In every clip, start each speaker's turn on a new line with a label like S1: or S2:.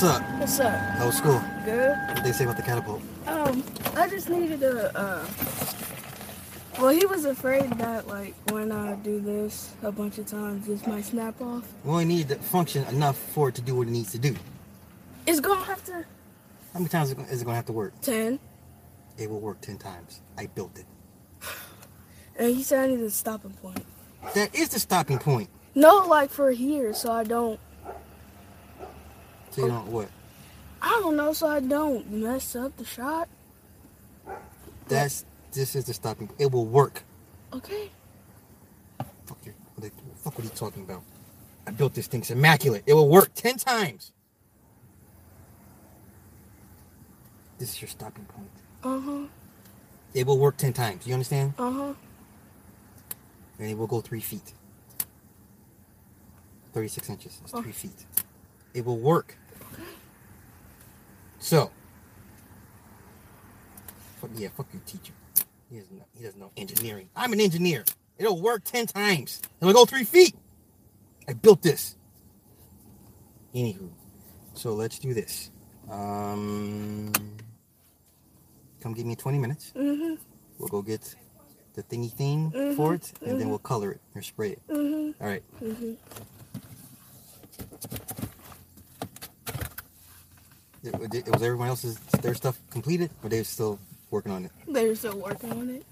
S1: What's up?
S2: What's up?
S1: How was school?
S2: Good.
S1: What did they say about the catapult?
S2: Um, I just needed a. Uh, well, he was afraid that like when I do this a bunch of times, this might snap off.
S1: We only need to function enough for it to do what it needs to do.
S2: It's gonna have to
S1: How many times is it gonna- is it going to have to work?
S2: ten.
S1: It will work 10 times. I built it.
S2: And he said I need a stopping point.
S1: That is the stopping point.
S2: No, like for here, so I don't.
S1: So you don't what?
S2: I don't know, so I don't mess up the shot.
S1: That's this is the stopping. It will work.
S2: Okay.
S1: Fuck you. What, they, fuck what are you talking about? I built this thing. It's immaculate. It will work 10 times. This is your stopping point.
S2: Uh huh.
S1: It will work 10 times. You understand?
S2: Uh huh.
S1: And it will go three feet. 36 inches. It's
S2: Oh.
S1: three feet. It will work. So, fuck, yeah, fuck your teacher. He doesn't, know, he doesn't know engineering. I'm an engineer. It'll work 10 times. It'll go three feet. I built this. Anywho, so let's do this. Um, come give me 20 minutes.
S2: Mhm.
S1: We'll go get the thingy thing
S2: Mhm,
S1: for it, and then
S2: mhm.
S1: we'll color it or spray it.
S2: Mhm.
S1: All right. It- Was everyone else's their stuff completed, or they were still working on it?
S2: They're still working on it.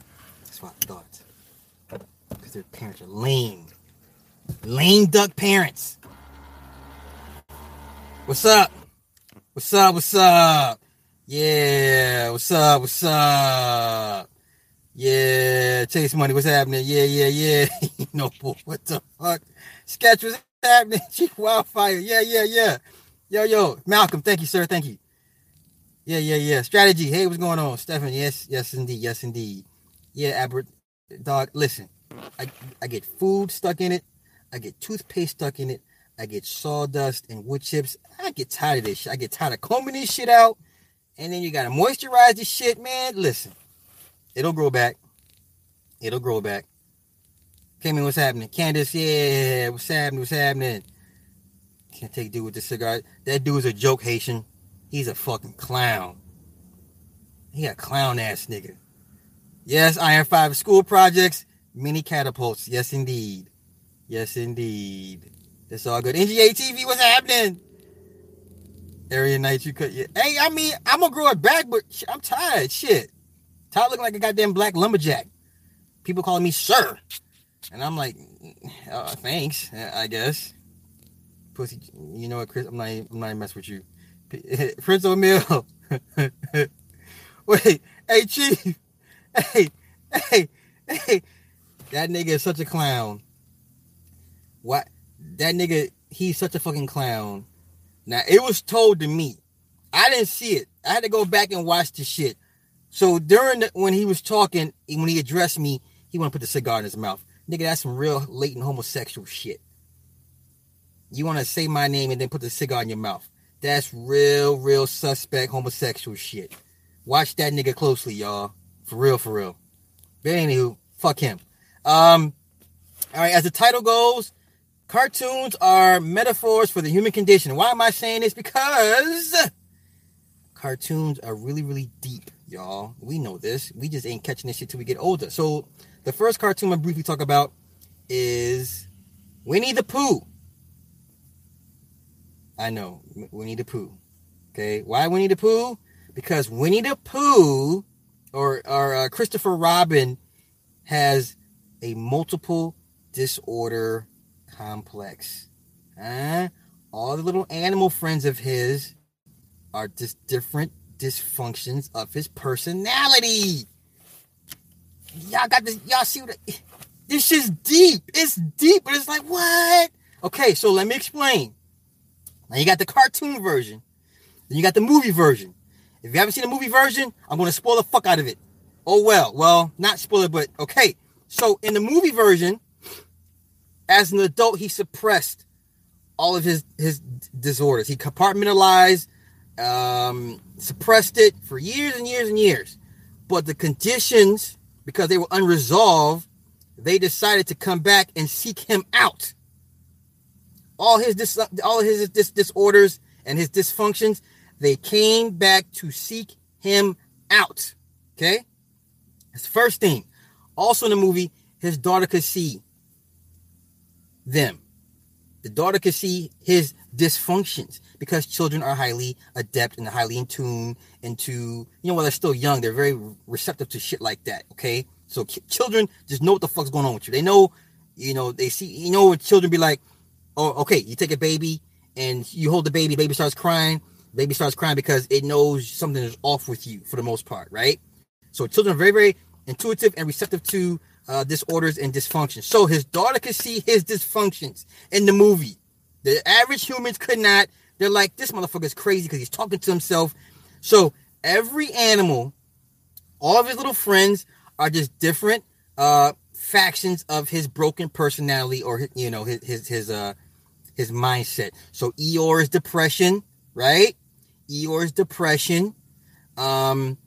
S1: That's what I thought. Because their parents are lame, lame duck parents. What's up? What's up? What's up? Yeah. What's up? What's up? Yeah. Chase money. What's happening? Yeah. Yeah. Yeah. you know, boy, what the fuck? Sketch. What's happening? Chief Wildfire. Yeah. Yeah. Yeah. Yo, yo, Malcolm, thank you, sir. Thank you. Yeah, yeah, yeah. Strategy. Hey, what's going on? Stefan, yes, yes, indeed. Yes, indeed. Yeah, Albert, dog, listen. I, I get food stuck in it. I get toothpaste stuck in it. I get sawdust and wood chips. I get tired of this shit. I get tired of combing this shit out. And then you gotta moisturize this shit, man. Listen, it'll grow back. It'll grow back. In, what's happening? Candace, yeah, what's happening? What's happening? Can't take dude with the cigar. That dude's a joke, Haitian. He's a fucking clown. He a clown ass nigga. Yes, Iron Five school projects, mini catapults. Yes, indeed. Yes, indeed. It's all good. NGA TV, what's happening? Area night, you could. Yeah. Hey, I mean, I'm gonna grow it back, but sh- I'm tired. Shit, tired looking like a goddamn black lumberjack. People calling me sir, and I'm like, uh, thanks, I guess pussy. You know what, Chris? I'm not. I'm not even mess with you, Prince O'Mill. Wait, hey Chief. Hey, hey, hey. That nigga is such a clown. What? That nigga, he's such a fucking clown. Now it was told to me. I didn't see it. I had to go back and watch the shit. So during the, when he was talking, when he addressed me, he want to put the cigar in his mouth. Nigga, that's some real latent homosexual shit. You want to say my name and then put the cigar in your mouth. That's real, real suspect homosexual shit. Watch that nigga closely, y'all. For real, for real. But anywho, fuck him. Um, all right, as the title goes, cartoons are metaphors for the human condition. Why am I saying this? Because cartoons are really, really deep, y'all. We know this. We just ain't catching this shit till we get older. So the first cartoon I briefly talk about is Winnie the Pooh. I know, Winnie the Pooh. Okay, why Winnie the Pooh? Because Winnie the Pooh or, or uh, Christopher Robin has a multiple disorder complex. All the little animal friends of his are just different dysfunctions of his personality. Y'all got this. Y'all see what? it- This shit's deep. It's deep, but it's like what? Okay, so let me explain. Now you got the cartoon version, then you got the movie version. If you haven't seen the movie version, I'm gonna spoil the fuck out of it. Oh well, well, not spoil it, but okay. So in the movie version, as an adult, he suppressed all of his his disorders. He compartmentalized, um, suppressed it for years and years and years. But the conditions, because they were unresolved, they decided to come back and seek him out. All his dis- all his dis- disorders and his dysfunctions, they came back to seek him out. Okay? That's the first thing. Also in the movie, his daughter could see them. The daughter could see his dysfunctions because children are highly adept and highly in tune into, you know, while they're still young, they're very receptive to shit like that. Okay. So children just know what the fuck's going on with you. They know, you know, they see, you know, what children be like, oh, okay, you take a baby and you hold the baby, baby starts crying, baby starts crying because it knows something is off with you for the most part, right? So children are very, very intuitive and receptive to uh, disorders and dysfunctions. So his daughter could see his dysfunctions in the movie. The average humans could not. They're like, this motherfucker is crazy because he's talking to himself. So every animal, all of his little friends are just different uh, factions of his broken personality or you know his his his uh his mindset. So Eeyore is depression, right? Eeyore is depression. Um,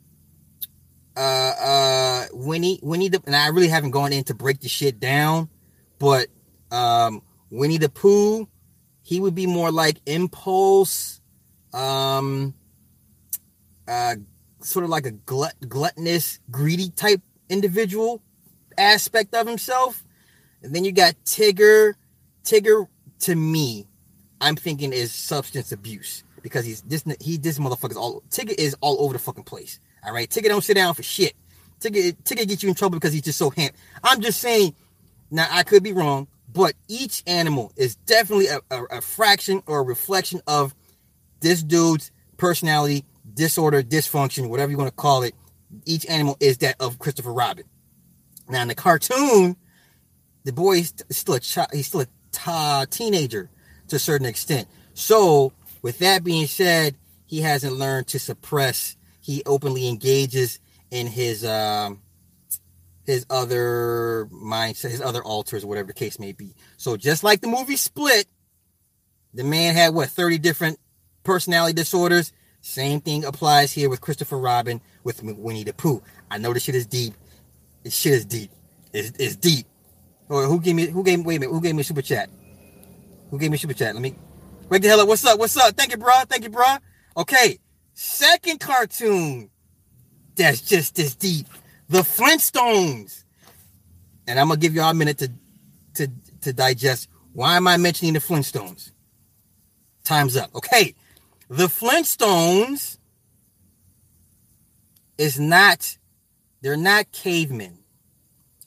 S1: uh, uh, Winnie, Winnie the, and I really haven't gone in to break the shit down, but um, Winnie the Pooh, he would be more like impulse, um, uh, sort of like a glut, gluttonous, greedy type individual aspect of himself. And then you got Tigger. Tigger, to me, I'm thinking is substance abuse because he's this he this motherfucker's all ticket is all over the fucking place. All right, ticket don't sit down for shit. Ticket Tigger gets you in trouble because he's just so hand. I'm just saying. Now I could be wrong, but each animal is definitely a, a, a fraction or a reflection of this dude's personality, disorder, dysfunction, whatever you want to call it. Each animal is that of Christopher Robin. Now in the cartoon, the boy is still a child. He's still a t- teenager to a certain extent. So with that being said, he hasn't learned to suppress. He openly engages in his um, his other mindset, his other alters, whatever the case may be. So just like the movie Split, the man had what 30 different personality disorders. Same thing applies here with Christopher Robin with Winnie the Pooh. I know this shit is deep. This shit is deep. It's, it's deep. Or who gave me who gave wait a minute, who gave me super chat? Who gave me super chat? Let me Wake the hell up. What's up? What's up? Thank you, bro. Thank you, bro. Okay. Second cartoon that's just as deep. The Flintstones. And I'm gonna give y'all a minute to to to digest. Why am I mentioning the Flintstones? Time's up. Okay. The Flintstones is not, they're not cavemen.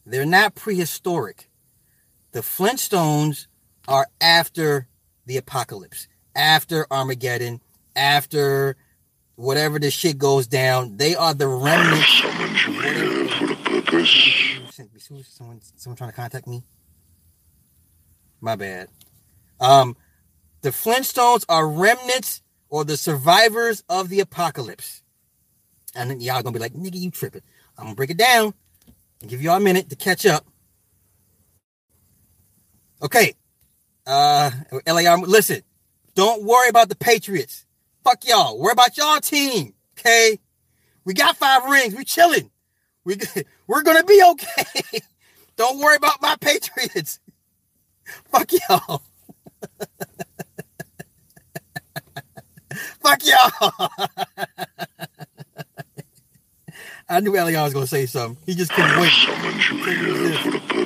S1: They're not prehistoric. The Flintstones are after the apocalypse, after Armageddon, after whatever the shit goes down. They are the remnants. Someone, someone trying to contact me. My bad. Um, the Flintstones are remnants or the survivors of the apocalypse. And then y'all gonna be like, nigga, you tripping. I'm gonna break it down and give y'all a minute to catch up. Okay. Uh LAR, listen, don't worry about the Patriots. Fuck y'all. Worry about y'all team. Okay. We got five rings. We chilling. We we're gonna be okay. don't worry about my Patriots. Fuck y'all. Fuck y'all. I knew Elion was gonna say something. He just couldn't wait. Couldn't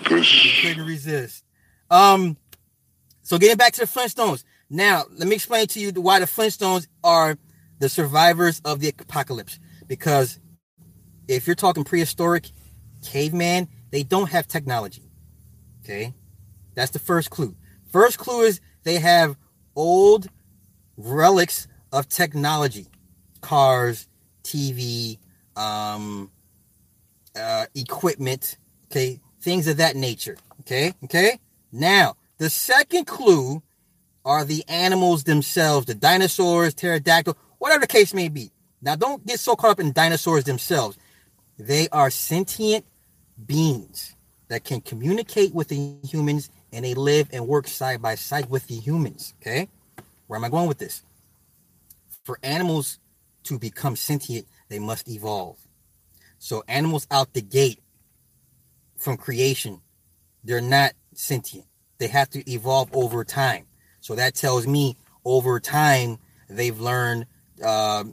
S1: resist. couldn't resist. Um, so getting back to the Flintstones. Now, let me explain to you why the Flintstones are the survivors of the apocalypse. Because if you're talking prehistoric caveman, they don't have technology. Okay, that's the first clue. First clue is they have old relics of technology, cars, TV, um, uh, equipment, okay, things of that nature. Okay, okay. Now, the second clue are the animals themselves, the dinosaurs, pterodactyl, whatever the case may be. Now, don't get so caught up in dinosaurs themselves. They are sentient beings that can communicate with the humans and they live and work side by side with the humans. Okay. Where am I going with this? For animals to become sentient, they must evolve. So animals out the gate from creation, they're not sentient. They have to evolve over time. So that tells me over time, they've learned uh,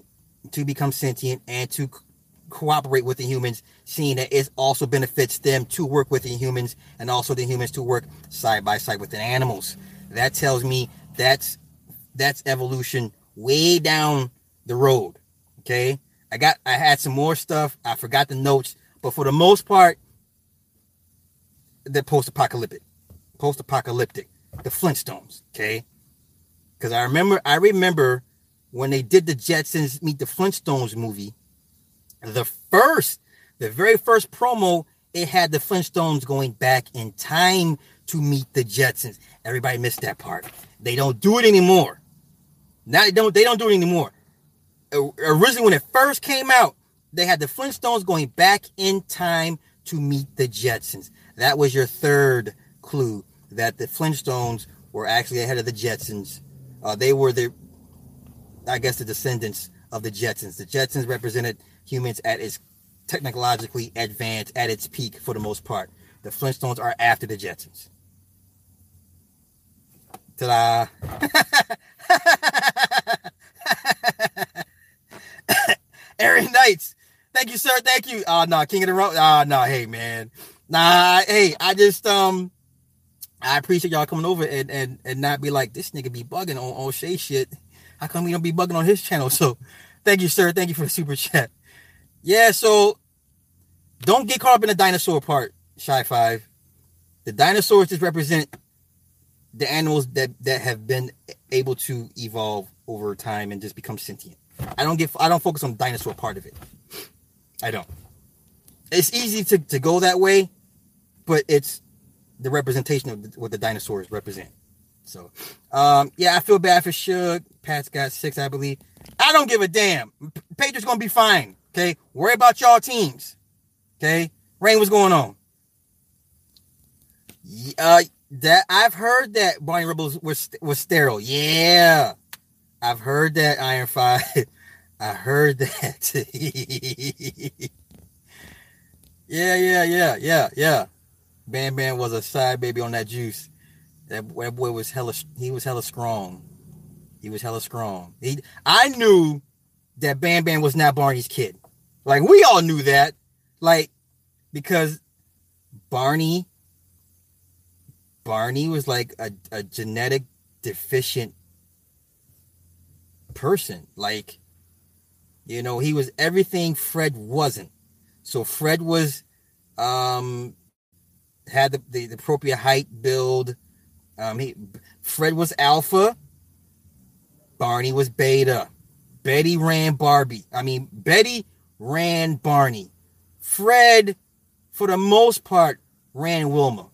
S1: to become sentient and to co- cooperate with the humans, seeing that it also benefits them to work with the humans and also the humans to work side by side with the animals. That tells me that's that's evolution way down the road. Okay. I got I had some more stuff. I forgot the notes, but for the most part, they're post-apocalyptic. Post-apocalyptic. The Flintstones, okay? Because I remember I remember when they did the Jetsons meet the Flintstones movie, the first, the very first promo, it had the Flintstones going back in time to meet the Jetsons. Everybody missed that part. They don't do it anymore. Now they don't they don't do it anymore. Originally, when it first came out, they had the Flintstones going back in time to meet the Jetsons. That was your third clue that the Flintstones were actually ahead of the Jetsons. Uh, they were the, I guess, the descendants of the Jetsons. The Jetsons represented humans at its technologically advanced, at its peak for the most part. The Flintstones are after the Jetsons. Ta-da! Aaron Knights. Thank you, sir. Thank you. Oh no, King of the Road. Oh no, hey man. Nah, hey, I just um I appreciate y'all coming over and and and not be like this nigga be bugging on on Shay shit. How come we don't be bugging on his channel? So thank you, sir. Thank you for the super chat. Yeah, so don't get caught up in the dinosaur part, Shy Five. The dinosaurs just represent the animals that that have been able to evolve over time and just become sentient. I don't get I don't focus on the dinosaur part of it. I don't. It's easy to, to go that way, but it's the representation of what the dinosaurs represent. So, um, yeah, I feel bad for Suge. Pat's got six, I believe. I don't give a damn. Patriots gonna be fine. Okay, worry about y'all teams. Okay, Rain, what's going on? Uh, that I've heard that Barney Rubble was was sterile. Yeah, I've heard that Iron Five. I heard that. yeah, yeah, yeah, yeah, yeah. Bam Bam was a side baby on that juice. That, that boy was hella. He was hella strong. He was hella strong. He, I knew that Bam Bam was not Barney's kid. Like we all knew that. Like because Barney Barney was like a, a genetic deficient person. Like, you know, he was everything Fred wasn't. So Fred was um had the, the, the appropriate height, build. Um he Fred was alpha. Barney was beta. Betty ran Barbie. I mean, Betty ran Barney. Fred, for the most part, ran Wilma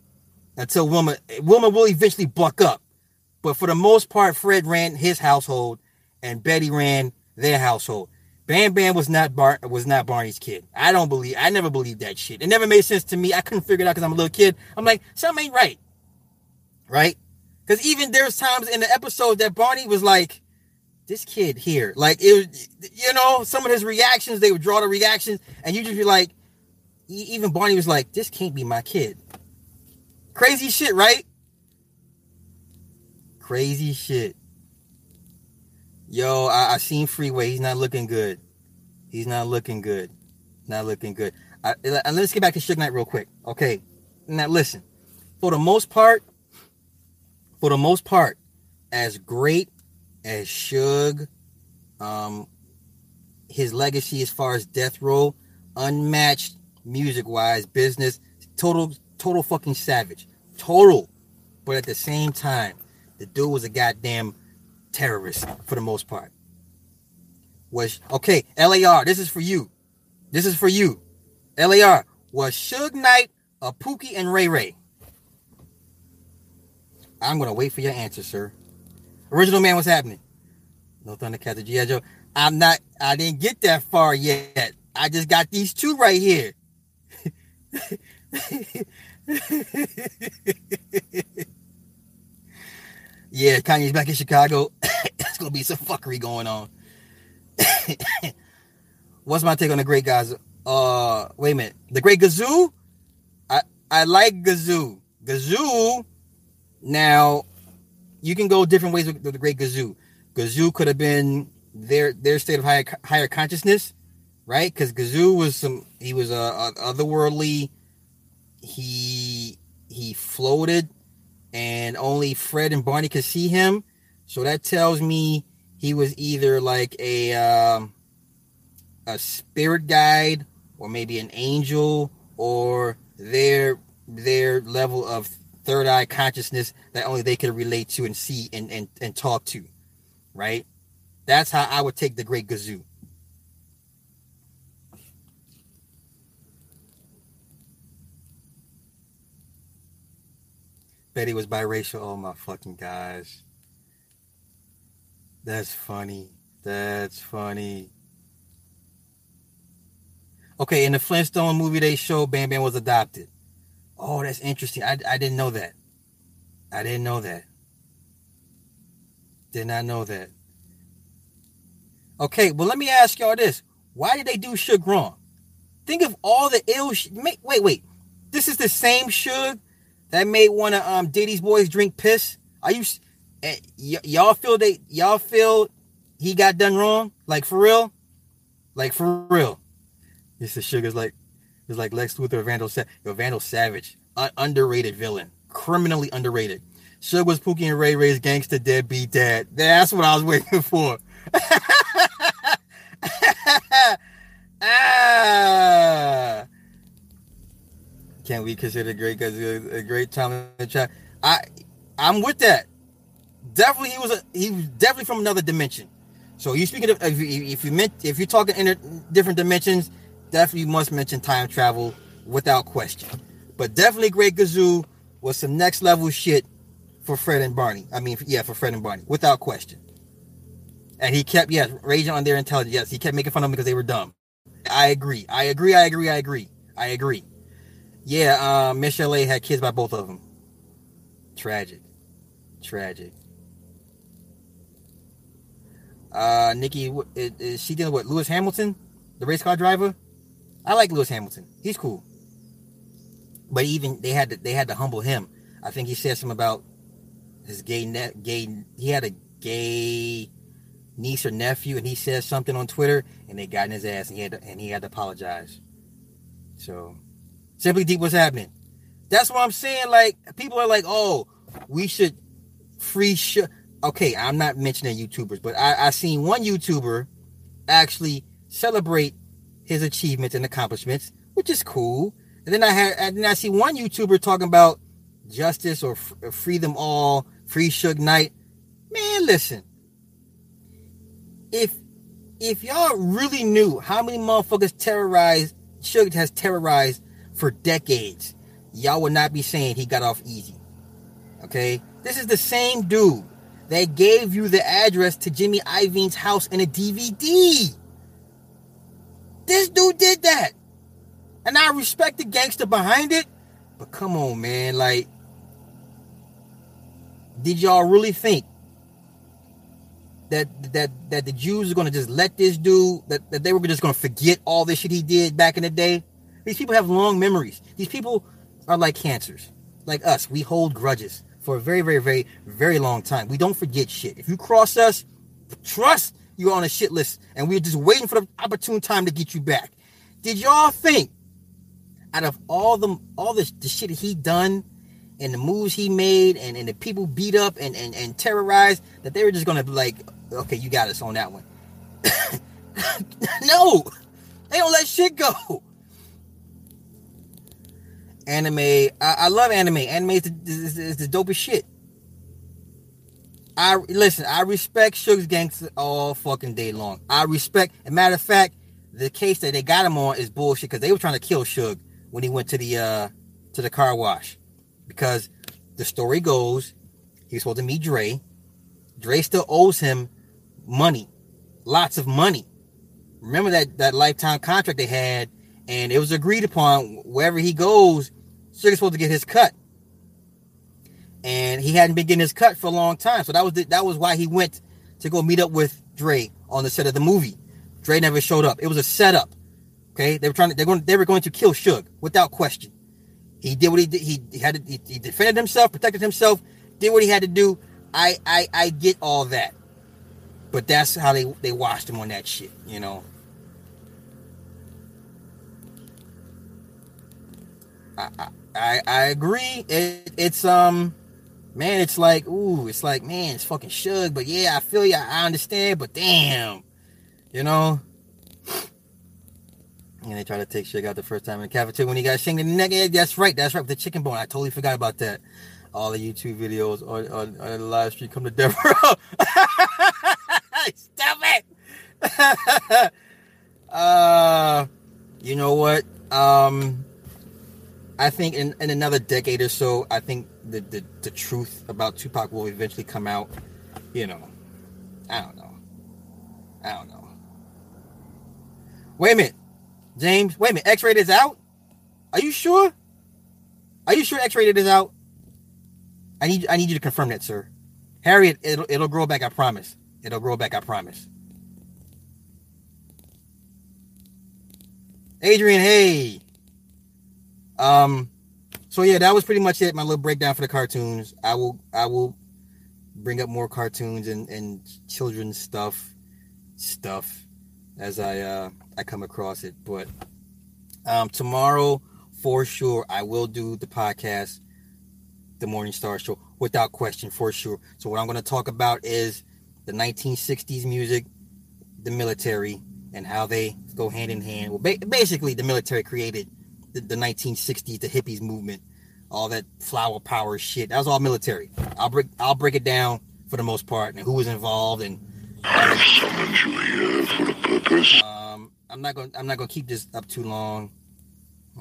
S1: until Wilma Wilma will eventually buck up. But for the most part, Fred ran his household and Betty ran their household. Bam Bam was not Bar- was not Barney's kid. I don't believe I never believed that shit. It never made sense to me. I couldn't figure it out because I'm a little kid. I'm like, something ain't right. Right? Because even there's times in the episode that Barney was like, this kid here. Like it you know, some of his reactions, they would draw the reactions, and you just be like, even Barney was like, this can't be my kid. Crazy shit, right? Crazy shit. Yo, I, I seen Freeway. He's not looking good. He's not looking good. Not looking good. I, let's get back to Suge Knight real quick. Okay. Now listen. For the most part, for the most part, as great as Suge, um, his legacy as far as death row, unmatched music wise, business, total, total fucking savage total. But at the same time, the dude was a goddamn terrorist for the most part. Was okay, LAR, this is for you. This is for you. LAR, was Suge Knight, a Pookie, and Ray Ray? I'm gonna wait for your answer, sir. Original man, what's happening? No Thundercats or G.I. Joe. I'm not, I didn't get that far yet. I just got these two right here. yeah, Kanye's back in Chicago. it's gonna be some fuckery going on. What's my take on the great guys? Uh, wait a minute. The great Gazoo. I I like Gazoo. Gazoo. Now, you can go different ways with the great Gazoo. Gazoo could have been their their state of higher higher consciousness, right? Because Gazoo was some he was a, a otherworldly. He he floated, and only Fred and Barney could see him. So that tells me he was either like a um, a spirit guide, or maybe an angel, or their their level of third eye consciousness that only they could relate to and see and, and, and talk to, right? That's how I would take the Great Gazoo. Betty was biracial. Oh my fucking gosh. That's funny. That's funny. Okay, in the Flintstone movie they showed Bam Bam was adopted. Oh, that's interesting. I, I didn't know that. I didn't know that. Did not know that. Okay, well, let me ask y'all this. Why did they do Suge wrong? Think of all the ill. Sh- wait, wait. This is the same Suge that made one of um Diddy's boys drink piss. Are you? Uh, y- y'all feel they? Y'all feel he got done wrong? Like for real? Like for real? This is Sugar's like, it's like Lex Luthor or Vandal, Sa- Vandal Savage, Un- underrated villain, criminally underrated. Suge was Pookie and Ray Ray's gangster deadbeat dad. That's what I was waiting for. ah. Can we consider great because a great the chat? I I'm with that. Definitely, he was a he was definitely from another dimension. So you speaking of if you, if you meant if you're talking in different dimensions, definitely must mention time travel without question. But definitely, Great Gazoo was some next level shit for Fred and Barney. I mean, yeah, for Fred and Barney, without question. And he kept, yes, raging on their intelligence. Yes, he kept making fun of them because they were dumb. I agree. I agree. I agree. I agree. I agree. Yeah, um, Michelle A had kids by both of them. Tragic. Tragic. Uh, Nikki, is, is she dealing with Lewis Hamilton, the race car driver? I like Lewis Hamilton. He's cool. But even they had to they had to humble him. I think he said something about his gay net gay he had a gay niece or nephew and he said something on Twitter and they got in his ass and he had to, and he had to apologize. So simply deep what's happening. That's what I'm saying. Like people are like, oh, we should free sh okay, I'm not mentioning YouTubers, but I, I seen one YouTuber actually celebrate his achievements and accomplishments, which is cool. And then I had, and then I see one YouTuber talking about justice or f- uh, free them all, free Suge Knight. Man, listen. If if y'all really knew how many motherfuckers terrorized Suge has terrorized for decades, y'all would not be saying he got off easy. Okay? This is the same dude that gave you the address to Jimmy Iovine's house in a DVD. This dude did that. And I respect the gangster behind it. But come on, man. Like, did y'all really think that that that the Jews are gonna just let this dude that, that they were just gonna forget all this shit he did back in the day? These people have long memories. These people are like cancers. Like us. We hold grudges for a very, very, very, very long time. We don't forget shit. If you cross us, trust you're on a shit list, and we're just waiting for the opportune time to get you back. Did y'all think, out of all the all the, the shit he done, and the moves he made, and, and the people beat up and, and and terrorized, that they were just gonna be like, okay, you got us on that one? no, they don't let shit go anime. I, I, love anime. Anime is the, is, is the dopest shit. I listen. I respect Suge's gangster all fucking day long. I respect. a matter of fact, the case that they got him on is bullshit because they were trying to kill Suge when he went to the uh to the car wash because the story goes he was supposed to meet Dre. Dre still owes him money, lots of money. Remember that that lifetime contract they had, and it was agreed upon wherever he goes, Suge's supposed to get his cut and he hadn't been getting his cut for a long time. So that was the, that was why he went to go meet up with Dre on the set of the movie. Dre never showed up. It was a setup. Okay, they were trying to they're going they were going to kill Suge without question. He did what he did. He, had to, he, he defended himself, protected himself, did what he had to do. I I I get all that. But that's how they they watched him on that shit, you know. I I, I I agree. It, it's um man, it's like, ooh, it's like, man, it's fucking Suge, but yeah, I feel you, I understand, but damn, you know. And they try to take Suge out the first time in the cafeteria when he got shanked in the neck. Yeah, that's right, that's right, with the chicken bone. I totally forgot about that. All the YouTube videos on, on, on the live stream come to Row. Stop it! uh, you know what? Um, I think in, in another decade or so, I think the, the, the truth about Tupac will eventually come out. You know, I don't know. I don't know. Wait a minute, James. Wait a minute. X-rated is out. Are you sure? Are you sure X-rated is out? I need I need you to confirm that, sir. Harriet, it'll it'll grow back. I promise. It'll grow back. I promise. Adrian, hey. Um, so yeah, that was pretty much it. My little breakdown for the cartoons. I will I will bring up more cartoons and and children's stuff stuff as I uh I come across it. But um tomorrow for sure I will do the podcast, the Morning Star Show, without question for sure. So what I'm going to talk about is the 1960s music, the military, and how they go hand in hand. Well, ba- basically, the military created the, the 1960s, the hippies movement, all that flower power shit. That was all military. I'll break I'll break it down for the most part and who was involved and.
S3: I have summoned you here for a purpose.
S1: Um, I'm not gonna I'm not gonna keep this up too long.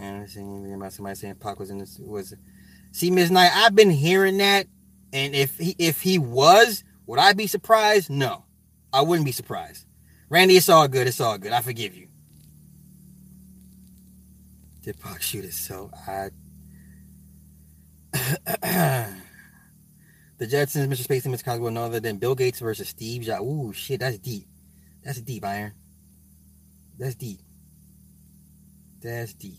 S1: And somebody saying Pac was in this was. See, Miss Knight, I've been hearing that, and if he if he was, would I be surprised? No, I wouldn't be surprised. Randy, it's all good. It's all good. I forgive you. Did Pac shoot himself? I. the Jetsons, Mr. Space and Mr. Cosgrove, no other than Bill Gates versus Steve Jobs. Ooh, shit, that's deep. That's deep, Iron. That's deep. That's deep.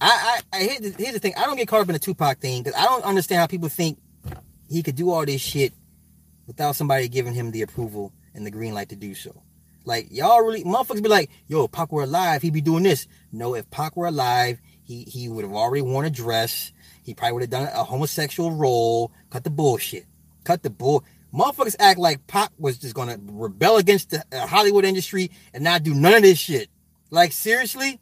S1: I, I, I the, here's the thing. I don't get caught up in the Tupac thing because I don't understand how people think he could do all this shit without somebody giving him the approval and the green light to do so. Like y'all really motherfuckers be like, yo, if Pac were alive, he'd be doing this. No, if Pac were alive, he he would have already worn a dress. He probably would have done a homosexual role. Cut the bullshit. Cut the bull. Motherfuckers act like Pac was just gonna rebel against the uh, Hollywood industry and not do none of this shit. Like seriously,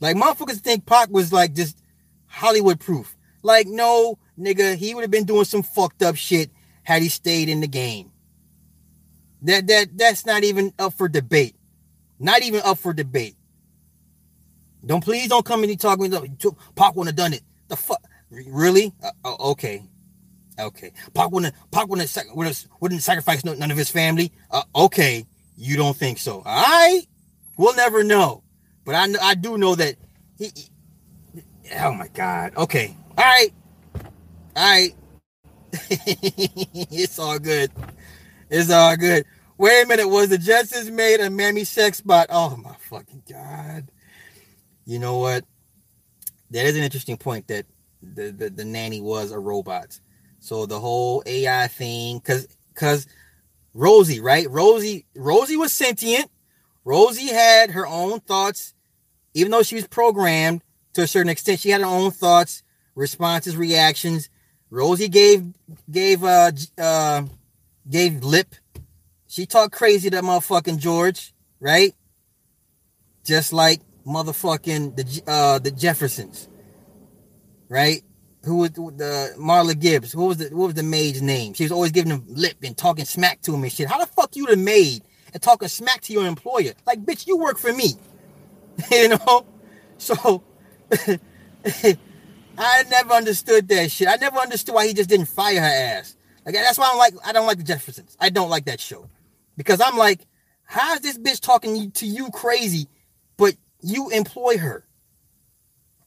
S1: like motherfuckers think Pac was like just Hollywood proof. Like no, nigga, he would have been doing some fucked up shit had he stayed in the game. That that that's not even up for debate. Not even up for debate. Don't please don't come and talk me. Pac wouldn't have done it. The fuck? Really? Uh, okay, okay. Pac wouldn't. Pac wouldn't. Wouldn't, wouldn't sacrifice none of his family. Uh, okay, you don't think so? All right. We'll never know. But I I do know that he. he oh my God. Okay. All right. All right. it's all good. It's all good. Wait a minute. Was the Jetsons made a mammy sex bot? Oh my fucking god. You know what? That is an interesting point that the, the, the nanny was a robot. So the whole AI thing, cause cause Rosie, right? Rosie, Rosie was sentient. Rosie had her own thoughts, even though she was programmed to a certain extent. She had her own thoughts, responses, reactions. Rosie gave gave uh uh gave lip. She talked crazy to motherfucking George, right? Just like motherfucking the uh the Jeffersons, right? Who was the Marla Gibbs? What was the what was the maid's name? She was always giving him lip and talking smack to him and shit. How the fuck you the maid and talking smack to your employer? Like, bitch, you work for me, you know. So I never understood that shit. I never understood why he just didn't fire her ass. Like that's why I'm like I don't like the Jeffersons. I don't like that show because I'm like, how is this bitch talking to you crazy, but you employ her?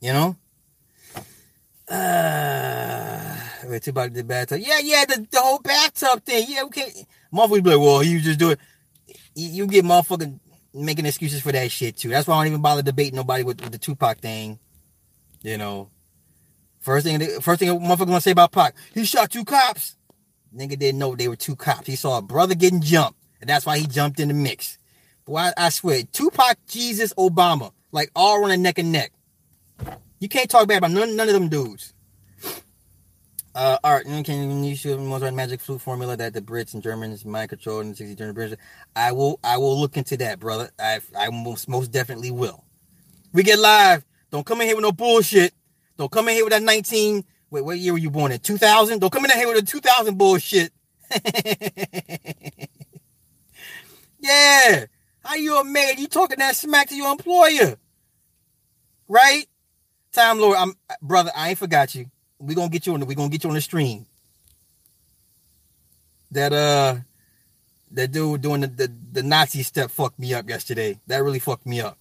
S1: You know. Uh, wait, about the bathtub. Yeah, yeah, the, the whole bathtub thing. Yeah, okay. Motherfucker be like, well, you just do it. You, you get motherfucking making excuses for that shit too. That's why I don't even bother debating nobody with, with the Tupac thing. You know, first thing, first thing a motherfucker gonna say about Pac, he shot two cops. Nigga didn't know they were two cops. He saw a brother getting jumped, and that's why he jumped in the mix. Boy, I, I swear, Tupac, Jesus, Obama, like all running neck and neck. You can't talk bad about none, none of them dudes. Uh, Art, can you show Mozart magic flute formula that the Brits and Germans mind control in the 60s during the British? I will, I will look into that, brother. I, I most, most definitely will. We get live. Don't come in here with no bullshit. Don't come in here with that 19. Wait, what year were you born in? 2000? Don't come in here with a 2000 bullshit. yeah. How you a man? You talking that smack to your employer. Right? Time Lord, I'm brother, I ain't forgot you. We gonna get you on the we gonna get you on the stream. That uh that dude doing the, the, the Nazi step fucked me up yesterday. That really fucked me up.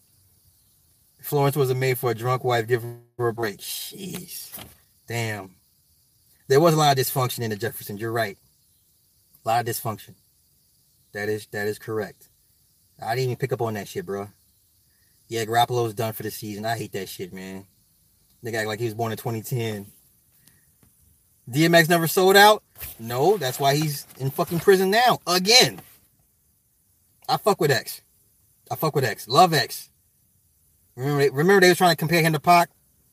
S1: Florence wasn't made for a drunk wife. Give her a break. Jeez. Damn. There was a lot of dysfunction in the Jeffersons. You're right. A lot of dysfunction. That is that is correct. I didn't even pick up on that shit, bro. Yeah, Garoppolo's done for the season. I hate that shit, man. Nigga act like he was born in 2010. DMX never sold out? No, that's why he's in fucking prison now. Again. I fuck with X. I fuck with X. Love X. Remember, remember they were trying to compare him to Pac?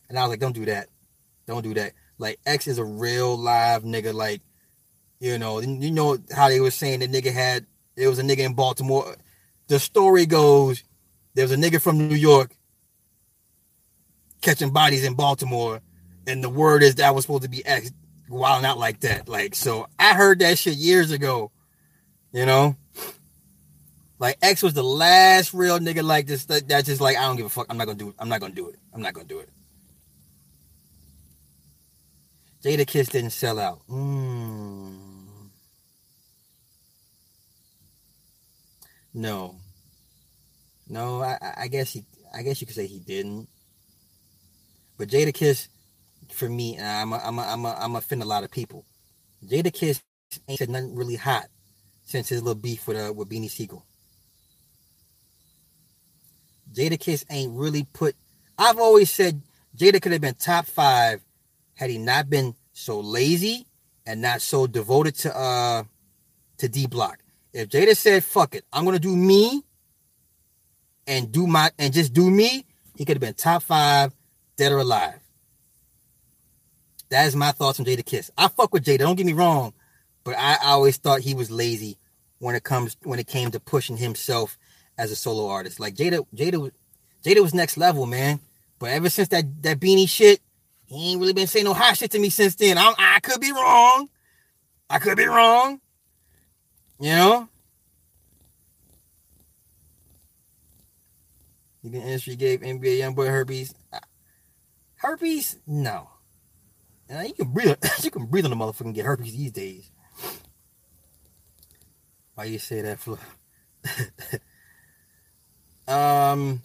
S1: And I was like, don't do that. Don't do that. Like X is a real live nigga. Like, you know, you know how they were saying the nigga had it was a nigga in Baltimore. The story goes there was a nigga from New York catching bodies in Baltimore, and the word is that was supposed to be X wilding out like that. Like, so I heard that shit years ago, you know. Like X was the last real nigga like this that, that's just like I don't give a fuck. I'm not gonna do it. I'm not gonna do it. I'm not gonna do it. Jadakiss didn't sell out. Mm. No. No, I, I guess he I guess you could say he didn't. But Jadakiss, for me, I'm a, I'm a, I'm a, I'm offend a lot of people. Jadakiss ain't said nothing really hot since his little beef with uh with Beanie Sigel. Jadakiss ain't really put. I've always said Jada could have been top five had he not been so lazy and not so devoted to uh to D Block. If Jada said fuck it, I'm gonna do me and do my and just do me, he could have been top five, dead or alive. That is my thoughts on Jadakiss. I fuck with Jada, don't get me wrong, but I, I always thought he was lazy when it comes when it came to pushing himself as a solo artist. Like Jada, Jada, Jada was next level, man. But ever since that that beanie shit, he ain't really been saying no hot shit to me since then. I'm, I could be wrong. I could be wrong. You know. You can industry gave NBA YoungBoy herpes. Herpes? No. Now you can breathe. You can breathe on the motherfucker and get herpes these days. Why you say that, Flo? um.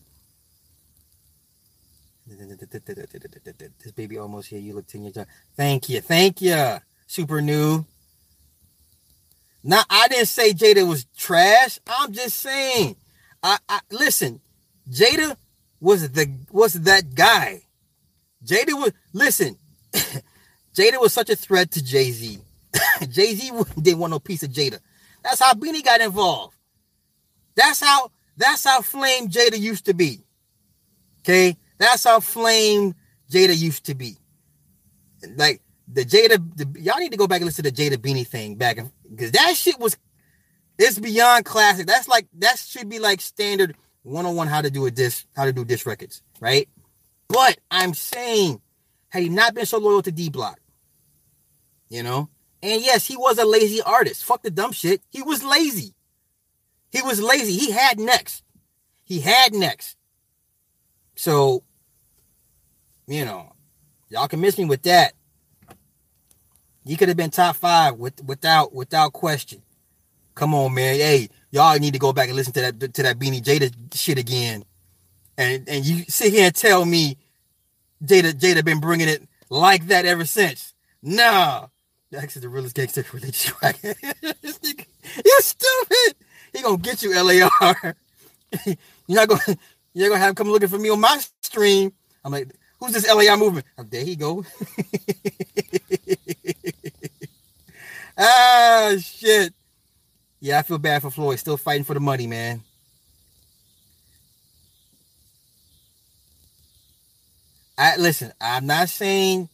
S1: This baby almost here. You look 10 years old. Thank you. Thank you. Super new. Now, I didn't say Jada was trash. I'm just saying. I, I listen. Jada was the was that guy. Jada was listen. Jada was such a threat to Jay Z. Jay Z didn't want no piece of Jada. That's how Beanie got involved. That's how that's how flame Jada used to be. Okay, that's how flame Jada used to be. Like the Jada, the, y'all need to go back and listen to the Jada Beanie thing back because that shit was it's beyond classic. That's like that should be like standard one-on-one how to do a diss, how to do diss records, right? But I'm saying, had he not been so loyal to D Block, you know, and yes, he was a lazy artist. Fuck the dumb shit. He was lazy. He was lazy. He had next. He had next. So, you know, y'all can miss me with that. He could have been top five with, without without question. Come on, man. Hey, y'all need to go back and listen to that to that Beanie Jada shit again. And and you sit here and tell me Jada Jada been bringing it like that ever since. Nah. That's the realest gangster religion. You're stupid. He gonna get you, LAR. you're not gonna you're gonna have him come looking for me on my stream. I'm like, who's this LAR movement? Oh, there he go. ah, shit. Yeah, I feel bad for Floyd. Still fighting for the money, man. I listen. I'm not saying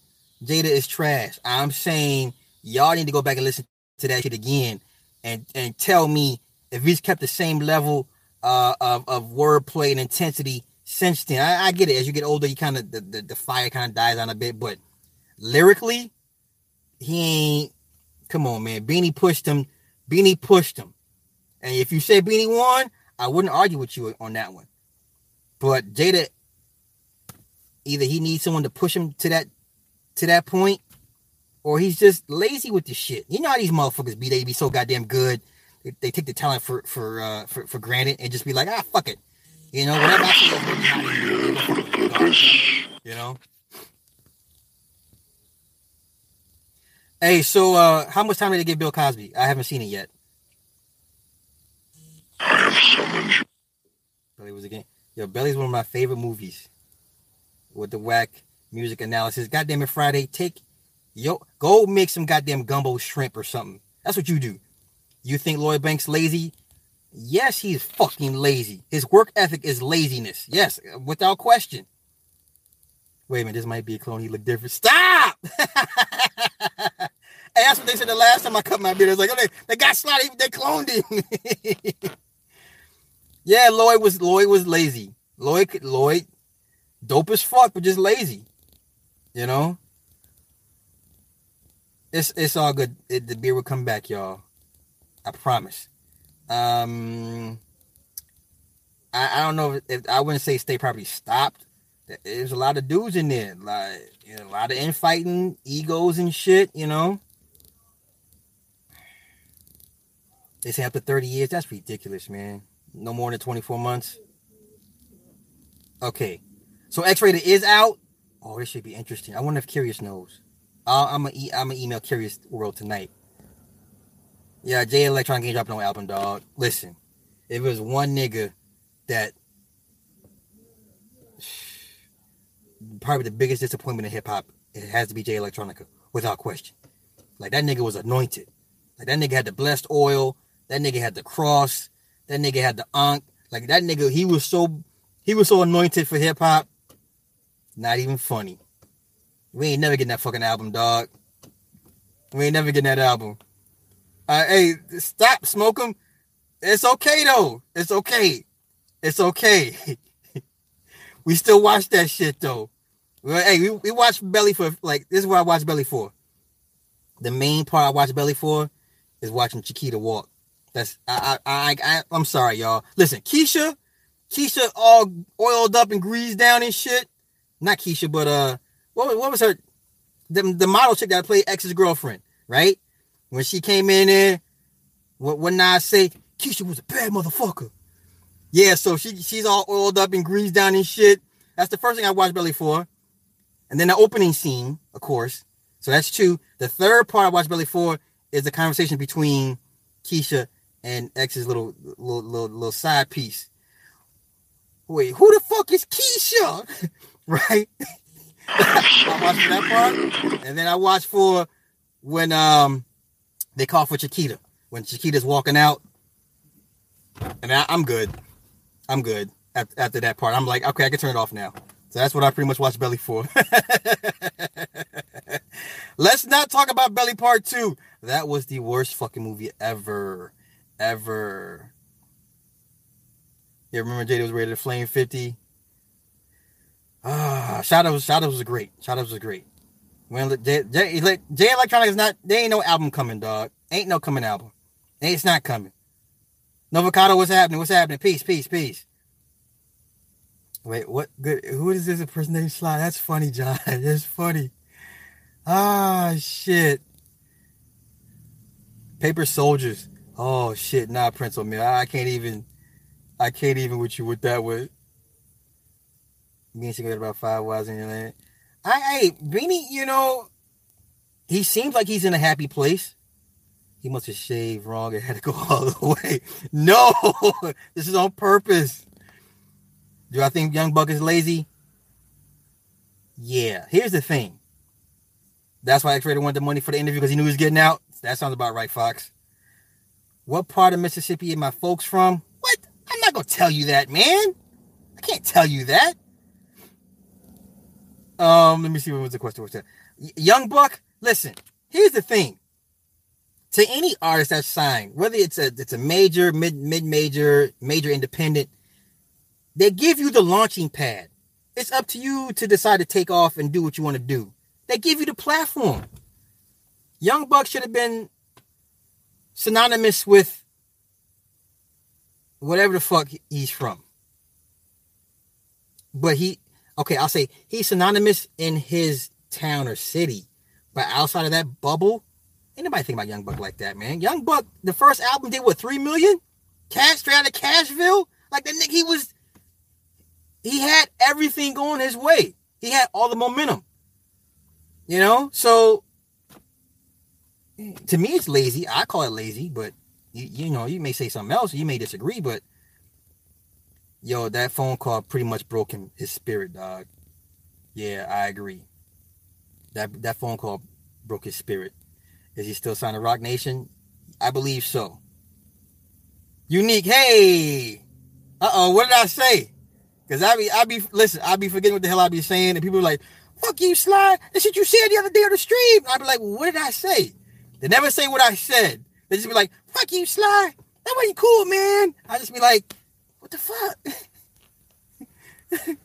S1: Jada is trash. I'm saying y'all need to go back and listen to that shit again, and and tell me if he's kept the same level uh, of of wordplay and intensity since then. I, I get it. As you get older, you kind of the, the, the fire kind of dies on a bit, but lyrically, he ain't. Come on, man. Beanie pushed him. Beanie pushed him. And if you say Beanie won, I wouldn't argue with you on that one. But Jada, either he needs someone to push him to that to that point, or he's just lazy with the shit. You know how these motherfuckers be? They be so goddamn good. They, they take the talent for for uh for, for granted and just be like, ah, fuck it. You know, whatever. I feel is
S3: Usually here for the purpose.
S1: you know. Hey, so uh how much time did they give Bill Cosby? I haven't seen it yet.
S3: I have summoned you.
S1: Belly was again. Yo, Belly's one of my favorite movies. With the whack music analysis. Goddamn it, Friday. Take yo go make some goddamn gumbo shrimp or something. That's what you do. You think Lloyd Banks lazy? Yes, he's fucking lazy. His work ethic is laziness. Yes, without question. Wait a minute, this might be a clone. He look different. Stop! hey, that's what they said the last time I cut my beard. I was like, oh, they, they got slotty, they cloned him. yeah, Lloyd was Lloyd was lazy. Lloyd Lloyd, dope as fuck, but just lazy. You know? It's it's all good. It, the beer will come back, y'all. I promise. Um I, I don't know if, if I wouldn't say state property stopped. There's a lot of dudes in there, like you know, a lot of infighting, egos and shit. You know, they say after 30 years, that's ridiculous, man. No more than 24 months. Okay, so X-rated is out. Oh, this should be interesting. I wonder if Curious knows. I'm gonna e- I'm gonna email Curious World tonight. Yeah, Jay Electron ain't dropping no album, dog. Listen, if it was one nigga that probably the biggest disappointment in hip hop, it has to be Jay Electronica, without question. Like that nigga was anointed. Like that nigga had the blessed oil. That nigga had the cross. That nigga had the ankh. Like that nigga, he was so he was so anointed for hip hop. Not even funny. We ain't never getting that fucking album, dog. We ain't never getting that album. Uh, hey, stop, smoke 'em. It's okay though. It's okay. It's okay. we still watch that shit though. Hey, we, we watch Belly for like this is what I watch Belly for. The main part I watch Belly for is watching Chiquita walk. That's I I I, I I'm sorry, y'all. Listen, Keisha, Keisha all oiled up and greased down and shit. Not Keisha, but uh, what what was her? The the model chick that played ex's girlfriend, right? When she came in there, what when I say Keisha was a bad motherfucker. Yeah, so she she's all oiled up and greased down and shit. That's the first thing I watched Belly for. And then the opening scene, of course. So that's two. The third part I watched Belly for is the conversation between Keisha and X's little little little, little side piece. Wait, who the fuck is Keisha? right? I watched that part. And then I watched for when um they call for Chiquita. When Chiquita's walking out. And I, I'm good. I'm good after, after that part. I'm like, okay, I can turn it off now. So that's what I pretty much watched Belly for. Let's not talk about Belly Part 2. That was the worst fucking movie ever. Ever. Yeah, remember Jada was ready to flame 50? Ah, Shadows, Shadows was great. Shadows was great. When J, J, J Electronic is not, there ain't no album coming, dog. Ain't no coming album. It's not coming. Novocado, what's happening? What's happening? Peace, peace, peace. Wait, what? Good. Who is this? A person named Sly? That's funny, John. That's funny. Ah, shit. Paper Soldiers. Oh shit, nah, Prince O'Mill. I I can't even. I can't even with you with that one. Me and got about five wives in your land. I, I, Beanie, you know, he seems like he's in a happy place. He must have shaved wrong and had to go all the way. No, this is on purpose. Do I think Young Buck is lazy? Yeah. Here's the thing. That's why X-Rated wanted the money for the interview because he knew he was getting out. That sounds about right, Fox. What part of Mississippi are my folks from? What? I'm not gonna tell you that, man. I can't tell you that. Um, let me see what was the question. What's that? Young Buck, listen. Here's the thing. To any artist that's signed, whether it's a it's a major, mid mid major, major independent, they give you the launching pad. It's up to you to decide to take off and do what you want to do. They give you the platform. Young Buck should have been synonymous with whatever the fuck he's from. But he, okay, I'll say he's synonymous in his town or city. But outside of that bubble, ain't nobody think about Young Buck like that, man. Young Buck, the first album did what, three million? Cash straight out of Cashville? Like that nigga, he was, he had everything going his way. He had all the momentum. You know, so to me it's lazy. I call it lazy, but you, you know, you may say something else, you may disagree, but yo, that phone call pretty much broke him his spirit, dog. Yeah, I agree. That that phone call broke his spirit. Is he still signed to Roc Nation? I believe so. Unique, hey. Uh oh, what did I say? Cause I be I be listen, I be forgetting what the hell I be saying, and people are like, fuck you, Sly. That shit you said the other day on the stream. I be like, what did I say? They never say what I said. They just be like, fuck you, Sly. That wasn't cool, man. I just be like, what the fuck?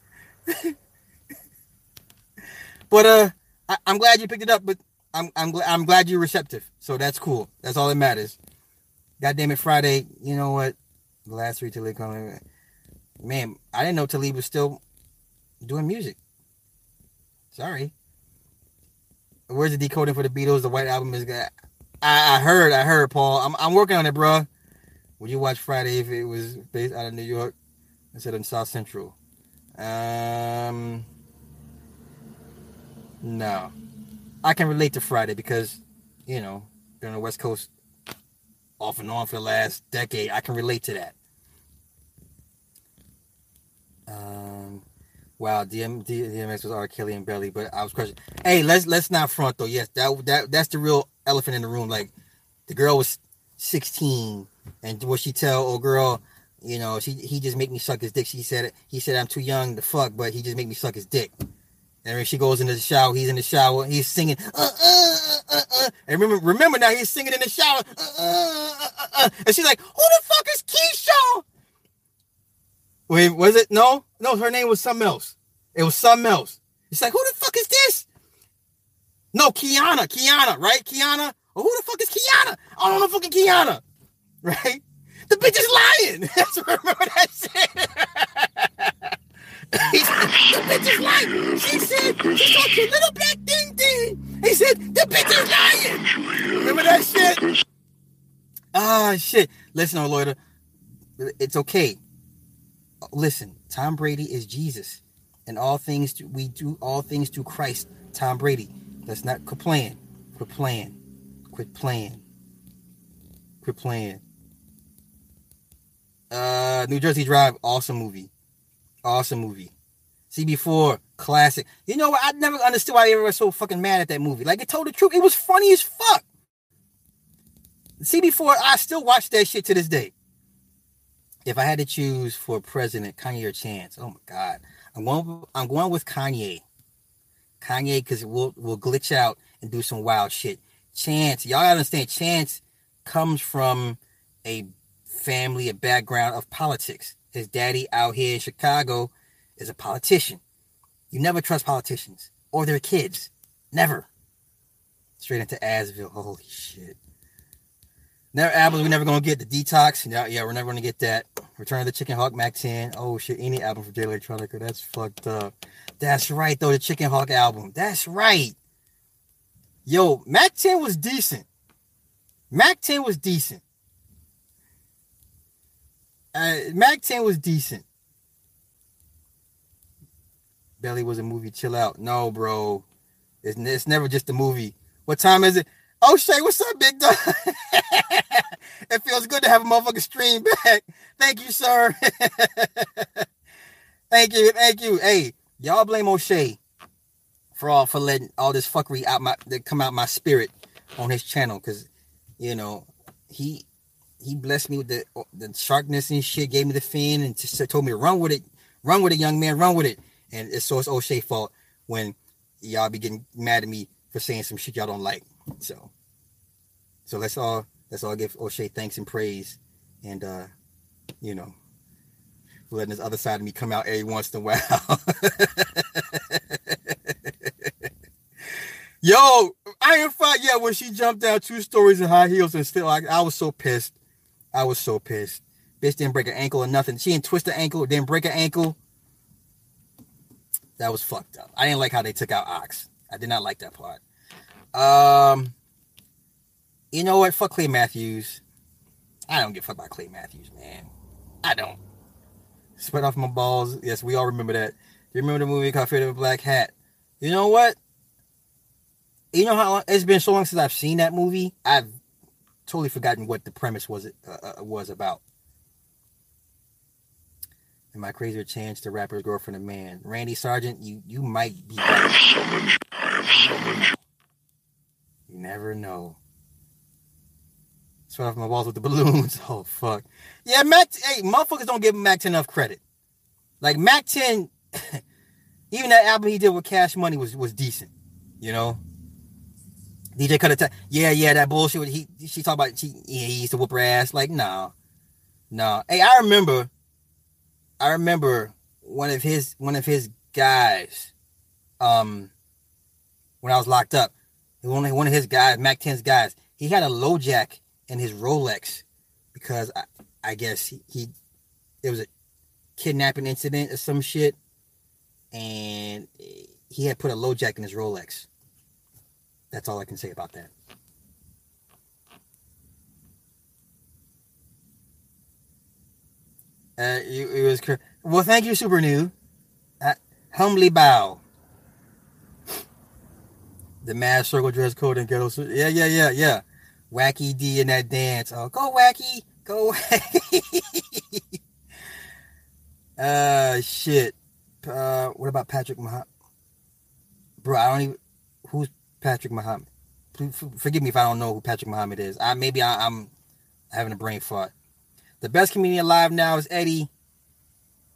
S1: but uh I, am glad you picked it up, but I'm I'm glad I'm glad you're receptive. So that's cool. That's all that matters. God damn it, Friday. You know what? The last three Talib coming. Man, I didn't know Talib was still doing music. Sorry. Where's the decoding for the Beatles? The White Album is good. I, I heard, I heard, Paul. I'm, I'm working on it, bro. Would you watch Friday if it was based out of New York instead of South Central? Um, no. I can relate to Friday because, you know, on the West Coast off and on for the last decade. I can relate to that. Um, wow, DM, DMX was R. Kelly and Belly, but I was questioning. Hey, let's let's not front though. Yes, that that that's the real elephant in the room. Like the girl was 16, and what she tell old girl, you know, she he just make me suck his dick. She said it. he said I'm too young to fuck, but he just make me suck his dick. And when she goes into the shower, he's in the shower, he's singing, uh, uh, uh, uh. and remember, remember now he's singing in the shower, uh, uh, uh, uh. and she's like, "Who the fuck is Keisha?" Wait, was it? No, no, her name was something else. It was something else. It's like, who the fuck is this? No, Kiana, Kiana, right? Kiana. Oh, who the fuck is Kiana? I don't know fucking Kiana, right? The bitch is lying. That's what I remember that shit. the bitch is lying. She said, she saw your little black thing thing. He said, the bitch is lying. Remember that shit? Ah, shit. Listen, Lloyd, it's okay. Listen, Tom Brady is Jesus. And all things, we do all things through Christ, Tom Brady. Let's not quit playing. Quit playing. Quit playing. Quit playing. Uh, New Jersey Drive, awesome movie. Awesome movie. CB4, classic. You know what? I never understood why everyone was so fucking mad at that movie. Like, it told the truth. It was funny as fuck. CB4, I still watch that shit to this day. If I had to choose for president, Kanye or Chance, oh my God. I'm going, I'm going with Kanye. Kanye, because we'll, we'll glitch out and do some wild shit. Chance, y'all understand, Chance comes from a family, a background of politics. His daddy out here in Chicago is a politician. You never trust politicians or their kids. Never. Straight into Asville. Holy shit. Never albums we're never gonna get the detox. Yeah, yeah, we're never gonna get that. Return of the Chicken Hawk Mack 10. Oh shit, any album for Jay Electronica. That's fucked up. That's right though, the Chicken Hawk album. That's right. Yo, Mack 10 was decent. Mack 10 was decent. Uh, Mack 10 was decent. Belly was a movie. Chill out. No, bro. It's, it's never just a movie. What time is it? Oh, Shay, what's up, big dog? it feels good to have a motherfucking stream back. Thank you, sir. thank you, thank you. Hey, y'all blame O'Shea for all for letting all this fuckery out my that come out my spirit on his channel because you know, he he blessed me with the the sharpness and shit, gave me the fin, and just told me run with it, run with it, young man, run with it. And it's so it's O'Shea fault when y'all be getting mad at me for saying some shit y'all don't like. So, so let's all let's all give O'Shea thanks and praise, and uh, you know, letting this other side of me come out every once in a while. Yo, I Iron Fight, yeah, when she jumped down two stories in high heels and still, I, I was so pissed. I was so pissed. Bitch didn't break her ankle or nothing. She didn't twist her ankle, didn't break her ankle. That was fucked up. I didn't like how they took out Ox. I did not like that part. Um, you know what? Fuck Clay Matthews. I don't give a fuck about Clay Matthews, man. I don't. Sweat off my balls. Yes, we all remember that. You remember the movie called Fear of a Black Hat? You know what? You know how long, it's been so long since I've seen that movie. I've totally forgotten what the premise was it uh, was about. Am I crazy or chance the rapper's girlfriend a man? Randy Sargent, you you might be.
S3: I have summoned. I have summoned.
S1: Never know. Sweat off my balls with the balloons. Oh fuck. Yeah, Mac. Hey, motherfuckers don't give Mack 10 enough credit. Like Mack 10, even that album he did with Cash Money was was decent. You know. DJ cut it. Yeah, yeah, that bullshit. He she talked about she yeah, he used to whoop her ass. Like no, no. Hey, I remember. I remember one of his one of his guys. Um, when I was locked up, one of, one of his guys, Mack 10's guys, he had a low jack in his Rolex because I, I guess he, he was a kidnapping incident or some shit, and he had put a low jack in his Rolex. That's all I can say about that. Uh, it, it was well. Thank you, Super New. Uh, humbly bow. The mass circle dress code and ghetto. suit. Yeah, yeah, yeah, yeah. Wacky D in that dance. Oh, go wacky, go wacky. uh, shit. Uh, what about Patrick Muhammad? Bro, I don't even. Who's Patrick Muhammad? Forgive me if I don't know who Patrick Muhammad is. I maybe I, I'm having a brain fart. The best comedian alive now is Eddie.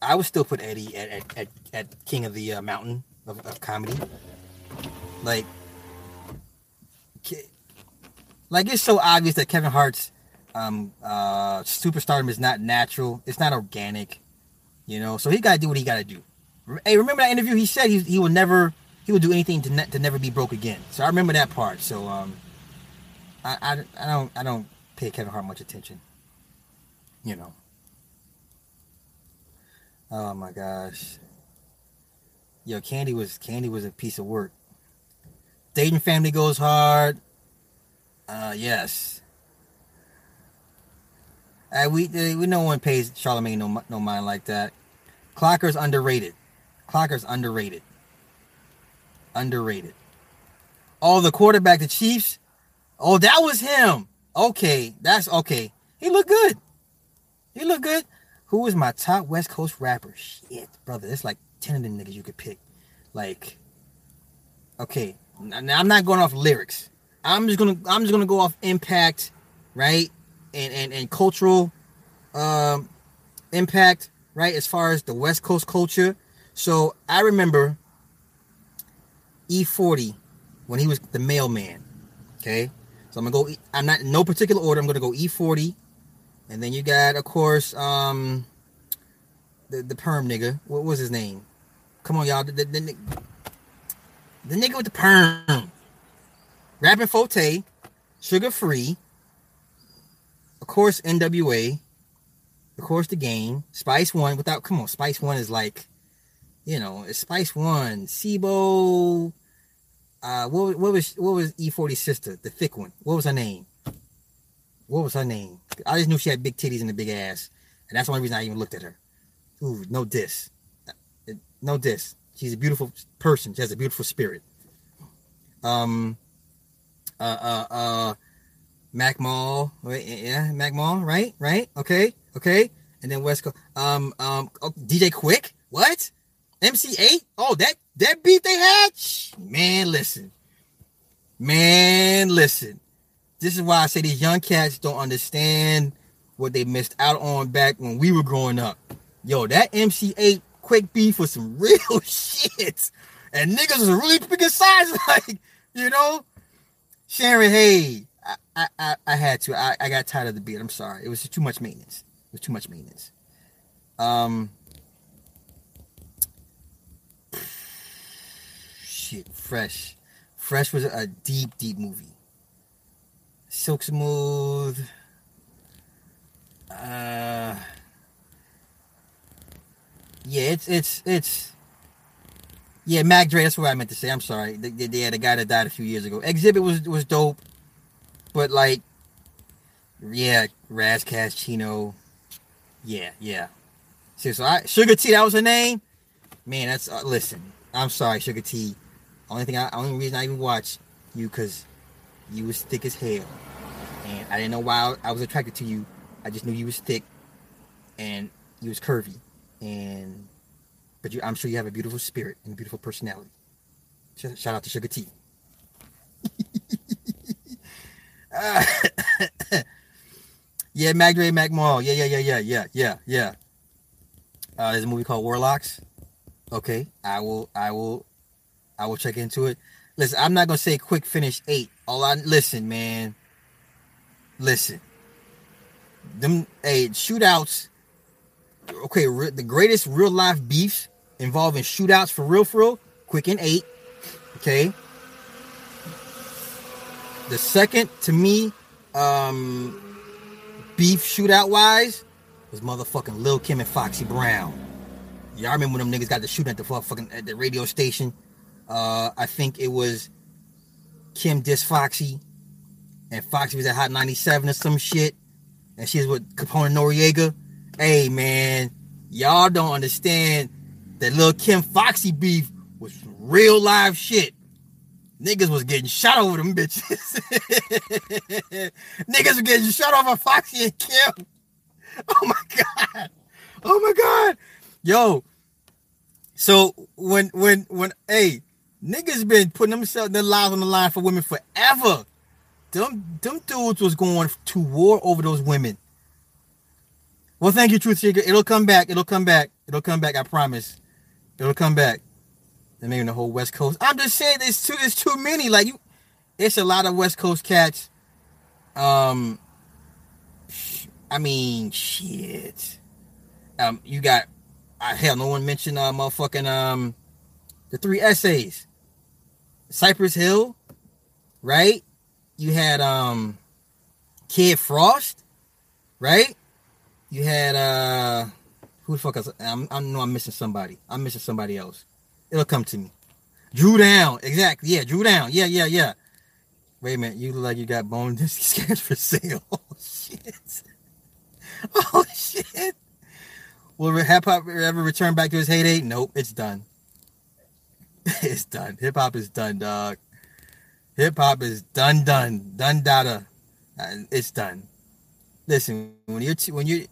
S1: I would still put Eddie at at, at, at king of the uh, mountain of, of comedy. Like, like it's so obvious that Kevin Hart's um uh superstardom is not natural. It's not organic. You know, so he got to do what he got to do. Hey, remember that interview? He said he he will never he will do anything to ne- to never be broke again. So I remember that part. So um, I, I I don't I don't pay Kevin Hart much attention. You know. Oh my gosh. Yo, Candy was Candy was a piece of work. Dayton family goes hard. Uh yes. Uh, we uh, we no one pays Charlemagne no no mind like that. Clocker's underrated. Clocker's underrated. Underrated. Oh, the quarterback, the Chiefs. Oh, that was him. Okay, that's okay. He looked good. He looked good. Who is my top West Coast rapper? Shit, brother, it's like ten of them niggas you could pick. Like, okay, now I'm not going off lyrics. I'm just gonna I'm just gonna go off impact, right? And and and cultural um impact, right? As far as the West Coast culture. So I remember E40 when he was the mailman. Okay. So I'm gonna go. I'm not in no particular order. I'm gonna go E40, and then you got, of course, um, the the perm nigga. What was his name? Come on, y'all. The, the, the, the nigga with the perm. Rappin' 4-Tay, Suga Free. Of course, NWA. Of course, the game. Spice One. Without, come on, Spice One is like, you know, it's Spice One. Sibo. Uh, what, what was what was E40's sister, the thick one? What was her name? What was her name? I just knew she had big titties and a big ass, and that's the only reason I even looked at her. Ooh, no diss, Uh, no diss. She's a beautiful person. She has a beautiful spirit. Um, uh, uh, uh, Mac Mall, right? Yeah, Mac Mall, right? Right? Okay, okay. And then West Coast, um, um, oh, DJ Quik, what? MC Eiht? Oh, that that beat they had? Man, listen. Man, listen. this is why I say these young cats don't understand what they missed out on back when we were growing up. Yo, that MC Eiht Quik beef was some real shit. And niggas was really picking sides, like, you know? Sharon, hey, I, I, I, I had to. I, I got tired of the beat. I'm sorry. It was too much maintenance. It was too much maintenance. Um, shit, Fresh. Fresh was a deep, deep movie. Silk Smooth. Uh, yeah, it's it's it's. Yeah, Mac Dre. That's what I meant to say. I'm sorry. The, the, yeah, the guy that died a few years ago. Xzibit was was dope, but like, yeah, Kass Chino. Yeah, yeah. So I Suga-T. That was her name. Man, that's uh, listen. I'm sorry, Suga-T. Only thing, I, only reason I even watched you because you was thick as hell, and I didn't know why I was attracted to you. I just knew you was thick, and you was curvy, and but you, I'm sure you have a beautiful spirit and beautiful personality. Shout, out to Suga-T. uh, yeah, Mac Dre, Mac Mall. Yeah, yeah, yeah, yeah, yeah, yeah, yeah. Uh, there's a movie called Warlocks. Okay, I will, I will, I will check into it. Listen, I'm not gonna say quick finish eight. All I listen, man. Listen, them hey shootouts. Okay, re, the greatest real life beefs involving shootouts for real, for real. Quik and Eiht. Okay. The second to me, um, beef shootout wise, was motherfucking Lil Kim and Foxy Brown. Y'all remember when them niggas got the shooting at the fucking at the radio station? Uh, I think it was Kim Dis Foxy, and Foxy was at Hot 97 or some shit, and she was with Capone Noreaga. Hey man, y'all don't understand that little Kim Foxy beef was real live shit. Niggas was getting shot over them bitches. Niggas was getting shot over Foxy and Kim. Oh my god. Oh my god. Yo. So when when when hey, niggas been putting themselves their lives on the line for women forever. Them them dudes was going to war over those women. Well, thank you, Truth Seeker. It'll come back. It'll come back. It'll come back. I promise. It'll come back. And maybe the whole West Coast. I'm just saying, there's too, It's too many. Like you, it's a lot of West Coast cats. Um, I mean, shit. Um, you got, hell, no one mentioned uh, motherfucking um, the three essays. Cypress Hill, right? You had um, Kid Frost, right? You had uh, who the fuck else? I'm, I know I'm missing somebody. I'm missing somebody else. It'll come to me. Dru Down, exactly. Yeah, Dru Down. Yeah, yeah, yeah. Wait a minute, you look like you got bone disc scans for sale. Oh shit. Oh shit. Will hip hop ever return back to his heyday? Nope, it's done. it's done. Hip hop is done, dog. Hip hop is done, done, done. Data. It's done. Listen, when you're t- when you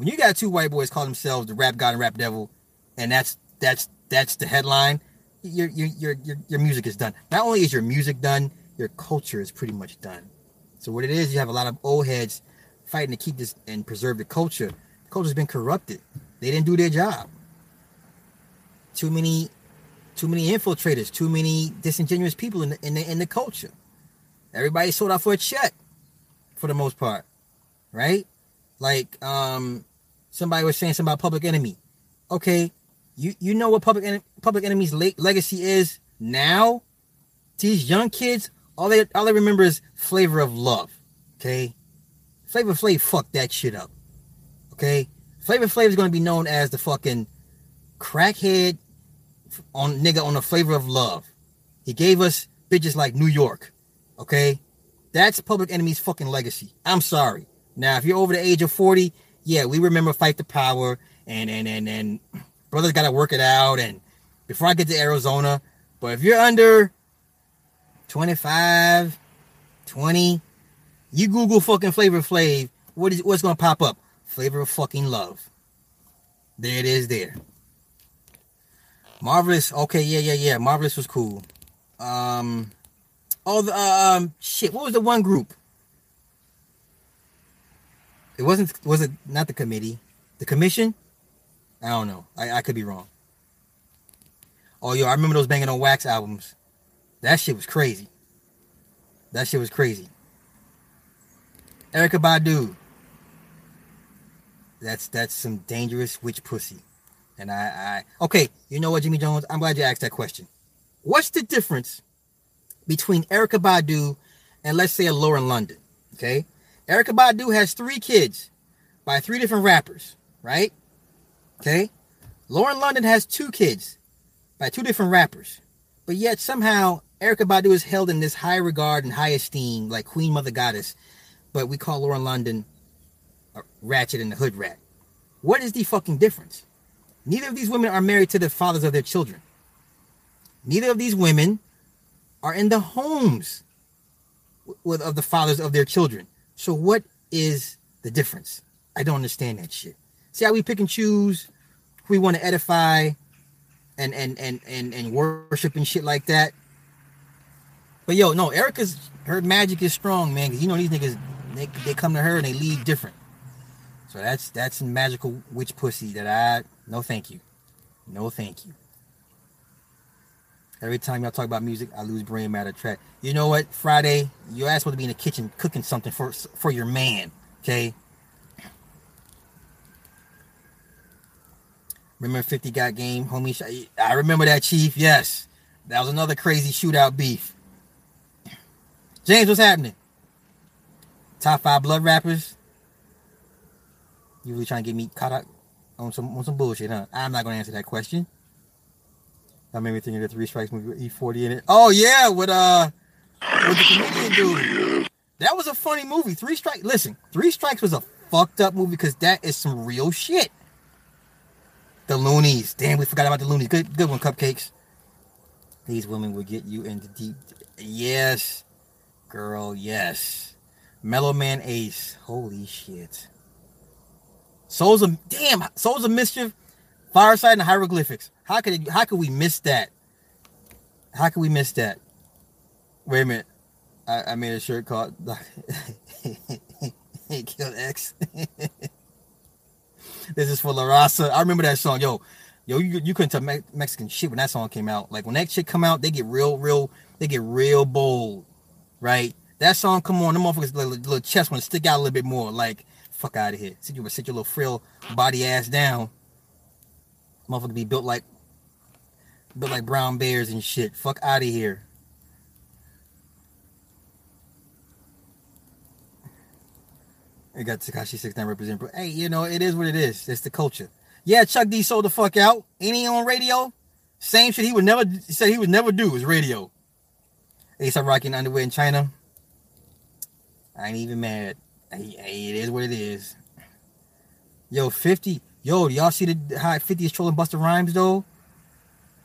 S1: when you got two white boys call themselves the rap god and rap devil, and that's that's that's the headline. Your your your your, music is done. Not only is your music done, your culture is pretty much done. So what it is, you have a lot of old heads fighting to keep this and preserve the culture. The culture's been corrupted. They didn't do their job. Too many, too many infiltrators. Too many disingenuous people in the in the, in the culture. Everybody sold out for a check, for the most part, right? Like um, somebody was saying something about Public Enemy. Okay, you you know what Public en- Public Enemy's le- legacy is now. These young kids, all they all they remember is Flavor of Love. Okay, Flavor Flav fucked that shit up. Okay, Flavor Flav is going to be known as the fucking crackhead on nigga on the Flavor of Love. He gave us bitches like New York. Okay, that's Public Enemy's fucking legacy. I'm sorry. Now, if you're over the age of 40, yeah, we remember Fight the Power and and and and brothers got to work it out. And before I get to Arizona, but if you're under 25, 20, you Google fucking Flavor Flav, what is what's gonna pop up? Flavor of fucking love. There it is. There. Marvelous. Okay, yeah, yeah, yeah. Marvelous was cool. Um, all the uh, um, shit. What was the one group? It wasn't. Was it not the committee? The commission? I don't know. I, I could be wrong. Oh, yo, I remember those banging on wax albums. That shit was crazy. That shit was crazy. Erykah Badu. That's that's some dangerous witch pussy. And I, I okay, you know what, Jimmy Jones? I'm glad you asked that question. What's the difference between Erykah Badu and let's say a Lauren London? Okay. Erykah Badu has three kids by three different rappers, right? Okay. Lauren London has two kids by two different rappers. But yet somehow Erykah Badu is held in this high regard and high esteem, like Queen Mother Goddess. But we call Lauren London a ratchet and the hood rat. What is the fucking difference? Neither of these women are married to the fathers of their children. Neither of these women are in the homes of the fathers of their children. So what is the difference? I don't understand that shit. See how we pick and choose we want to edify and and and and and worship and shit like that. But yo, no, Erykah's her magic is strong, man. Cause you know these niggas, they, they come to her and they lead different. So that's that's magical witch pussy that I no thank you, no thank you. Every time y'all talk about music, I lose brain matter track. You know what? Friday, your ass supposed to be in the kitchen cooking something for for your man. Okay. Remember 50 got game, homie. I remember that, Chief. Yes, that was another crazy shootout beef. James, what's happening? Top five blood rappers. You really trying to get me caught up on some on some bullshit, huh? I'm not gonna answer that question. That made me think of the Three Strikes movie with E40 in it. Oh yeah, with uh, with the comedian dude. That was a funny movie. Three Strikes. Listen, Three Strikes was a fucked up movie because that is some real shit. The Luniz. Damn, we forgot about the Luniz. Good, good one, Cupcakes. These women will get you into deep. Yes, girl. Yes. Mellow Man Ace. Holy shit. Souls of damn. Souls of Mischief. Fireside and Hieroglyphics. How could how could we miss that? How could we miss that? Wait a minute. I, I made a shirt called Killed X. this is for La Raza. I remember that song. Yo, yo, you, you couldn't tell Me- Mexican shit when that song came out. Like when that shit come out, they get real, real, they get real bold, right? That song come on, the motherfuckers little, little chest want to stick out a little bit more. Like fuck out of here. Sit you sit your little frill body ass down. Motherfucker be built like built like brown bears and shit. Fuck out of here. I got Tekashi 69 represent. Hey, you know, it is what it is. It's the culture. Yeah, Chuck D sold the fuck out. He on radio? Same shit he would never said he would never do is radio. Start rocking underwear in China. I ain't even mad. Hey, hey, it is what it is. Yo, 50. Yo, y'all see the how 50 is trolling Busta Rhymes though?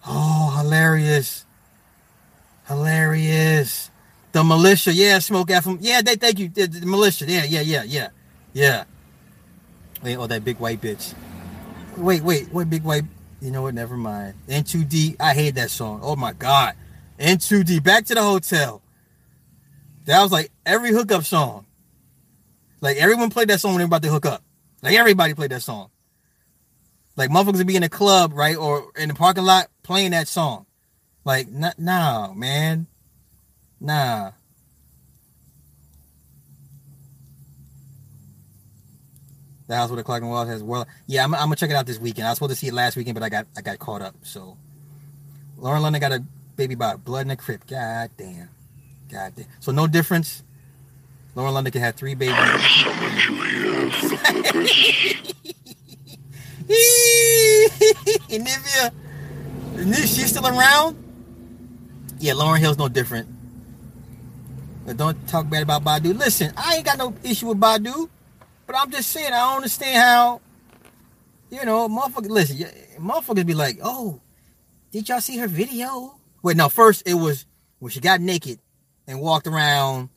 S1: Oh, hilarious. Hilarious. The militia, yeah, smoke out from yeah, they thank you. The, the militia, yeah, yeah, yeah, yeah, yeah. Wait, oh that big white bitch. Wait, wait, what big white you know what, never mind. N2D, I hate that song. Oh my god. N2D, back to the hotel. That was like every hookup song. Like everyone played that song when they were about to hook up. Like everybody played that song. Like motherfuckers would be in a club, right, or in the parking lot playing that song. Like, nah, nah man, nah. The House with the Clock and Walls has well, yeah, I'm, I'm, gonna check it out this weekend. I was supposed to see it last weekend, but I got I got caught up. So, Lauren London got a baby by blood in the crib. God damn, God damn. So no difference. Lauren London can have three babies. Nivea, she's still around? Yeah, Lauryn Hill's no different. But don't talk bad about Badu. Listen, I ain't got no issue with Badu, but I'm just saying I don't understand how, you know, motherfuckers. Listen, motherfuckers be like, "Oh, did y'all see her video?" Wait, no. First, it was when she got naked and walked around.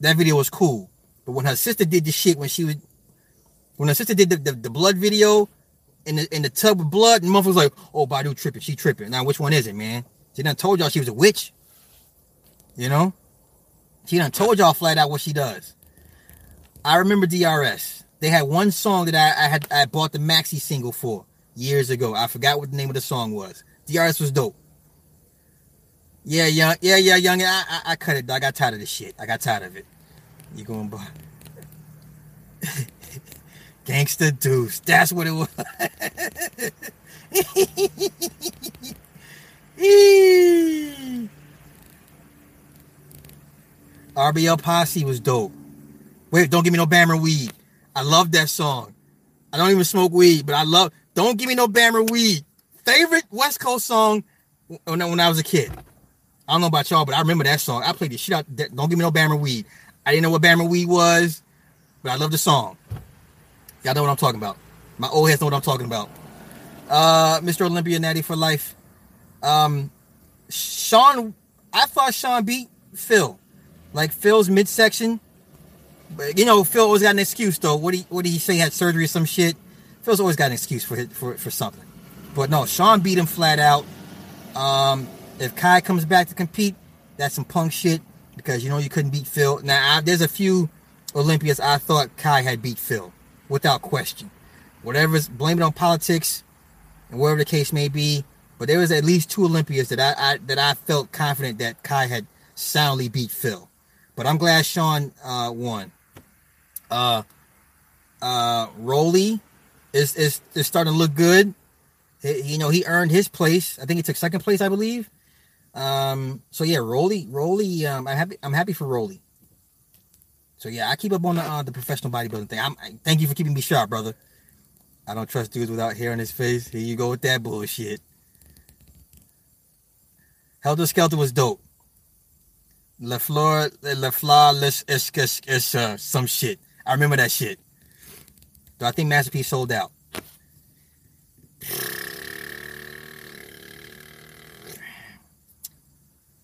S1: That video was cool, but when her sister did the shit when she was, when her sister did the, the, the blood video, in the in the tub of blood, and motherfuckers like, oh, Badu tripping, she tripping. Now, which one is it, man? She done told y'all she was a witch. You know? She done told y'all flat out what she does. I remember DRS. They had one song that I, I had I bought the maxi single for years ago. I forgot what the name of the song was. DRS was dope. Yeah, young, yeah, yeah, young. I, I, I cut it. I got tired of this shit. I got tired of it. You going buy Gangsta Deuce. That's what it was. RBL Posse was dope. Wait, don't give me no Bammer weed. I love that song. I don't even smoke weed, but I love Don't Give Me No Bammer Weed. Favorite West Coast song when I, when I was a kid. I don't know about y'all, but I remember that song. I played the shit out. Don't give me no Bammer weed. I didn't know what Bammer weed was, but I love the song. Y'all know what I'm talking about. My old heads know what I'm talking about. Uh, Mr. Olympia Natty for life. Um, Sean, I thought Sean beat Phil. Like Phil's midsection. But you know, Phil always got an excuse though. What he what did he say? He had surgery or some shit. Phil's always got an excuse for for for something. But no, Sean beat him flat out. Um, if Kai comes back to compete, that's some punk shit because you know you couldn't beat Phil. Now I, there's a few Olympians I thought Kai had beat Phil without question. Whatever's blame it on politics and whatever the case may be. But there was at least two Olympians that I, I that I felt confident that Kai had soundly beat Phil. But I'm glad Sean uh, won. Uh, uh, is, is is starting to look good. He, you know, he earned his place. I think he took second place, I believe. Um, so yeah, Rolly, Rolly, um, I'm happy. I'm happy for Rolly. So yeah, I keep up on the uh, the professional bodybuilding thing. I'm, I, thank you for keeping me sharp, brother. I don't trust dudes without hair on his face. Here you go with that bullshit. Helter Skelter was dope. La Fleur, La Fleur, is, is, is uh, some shit. I remember that shit. Though I think Masterpiece sold out.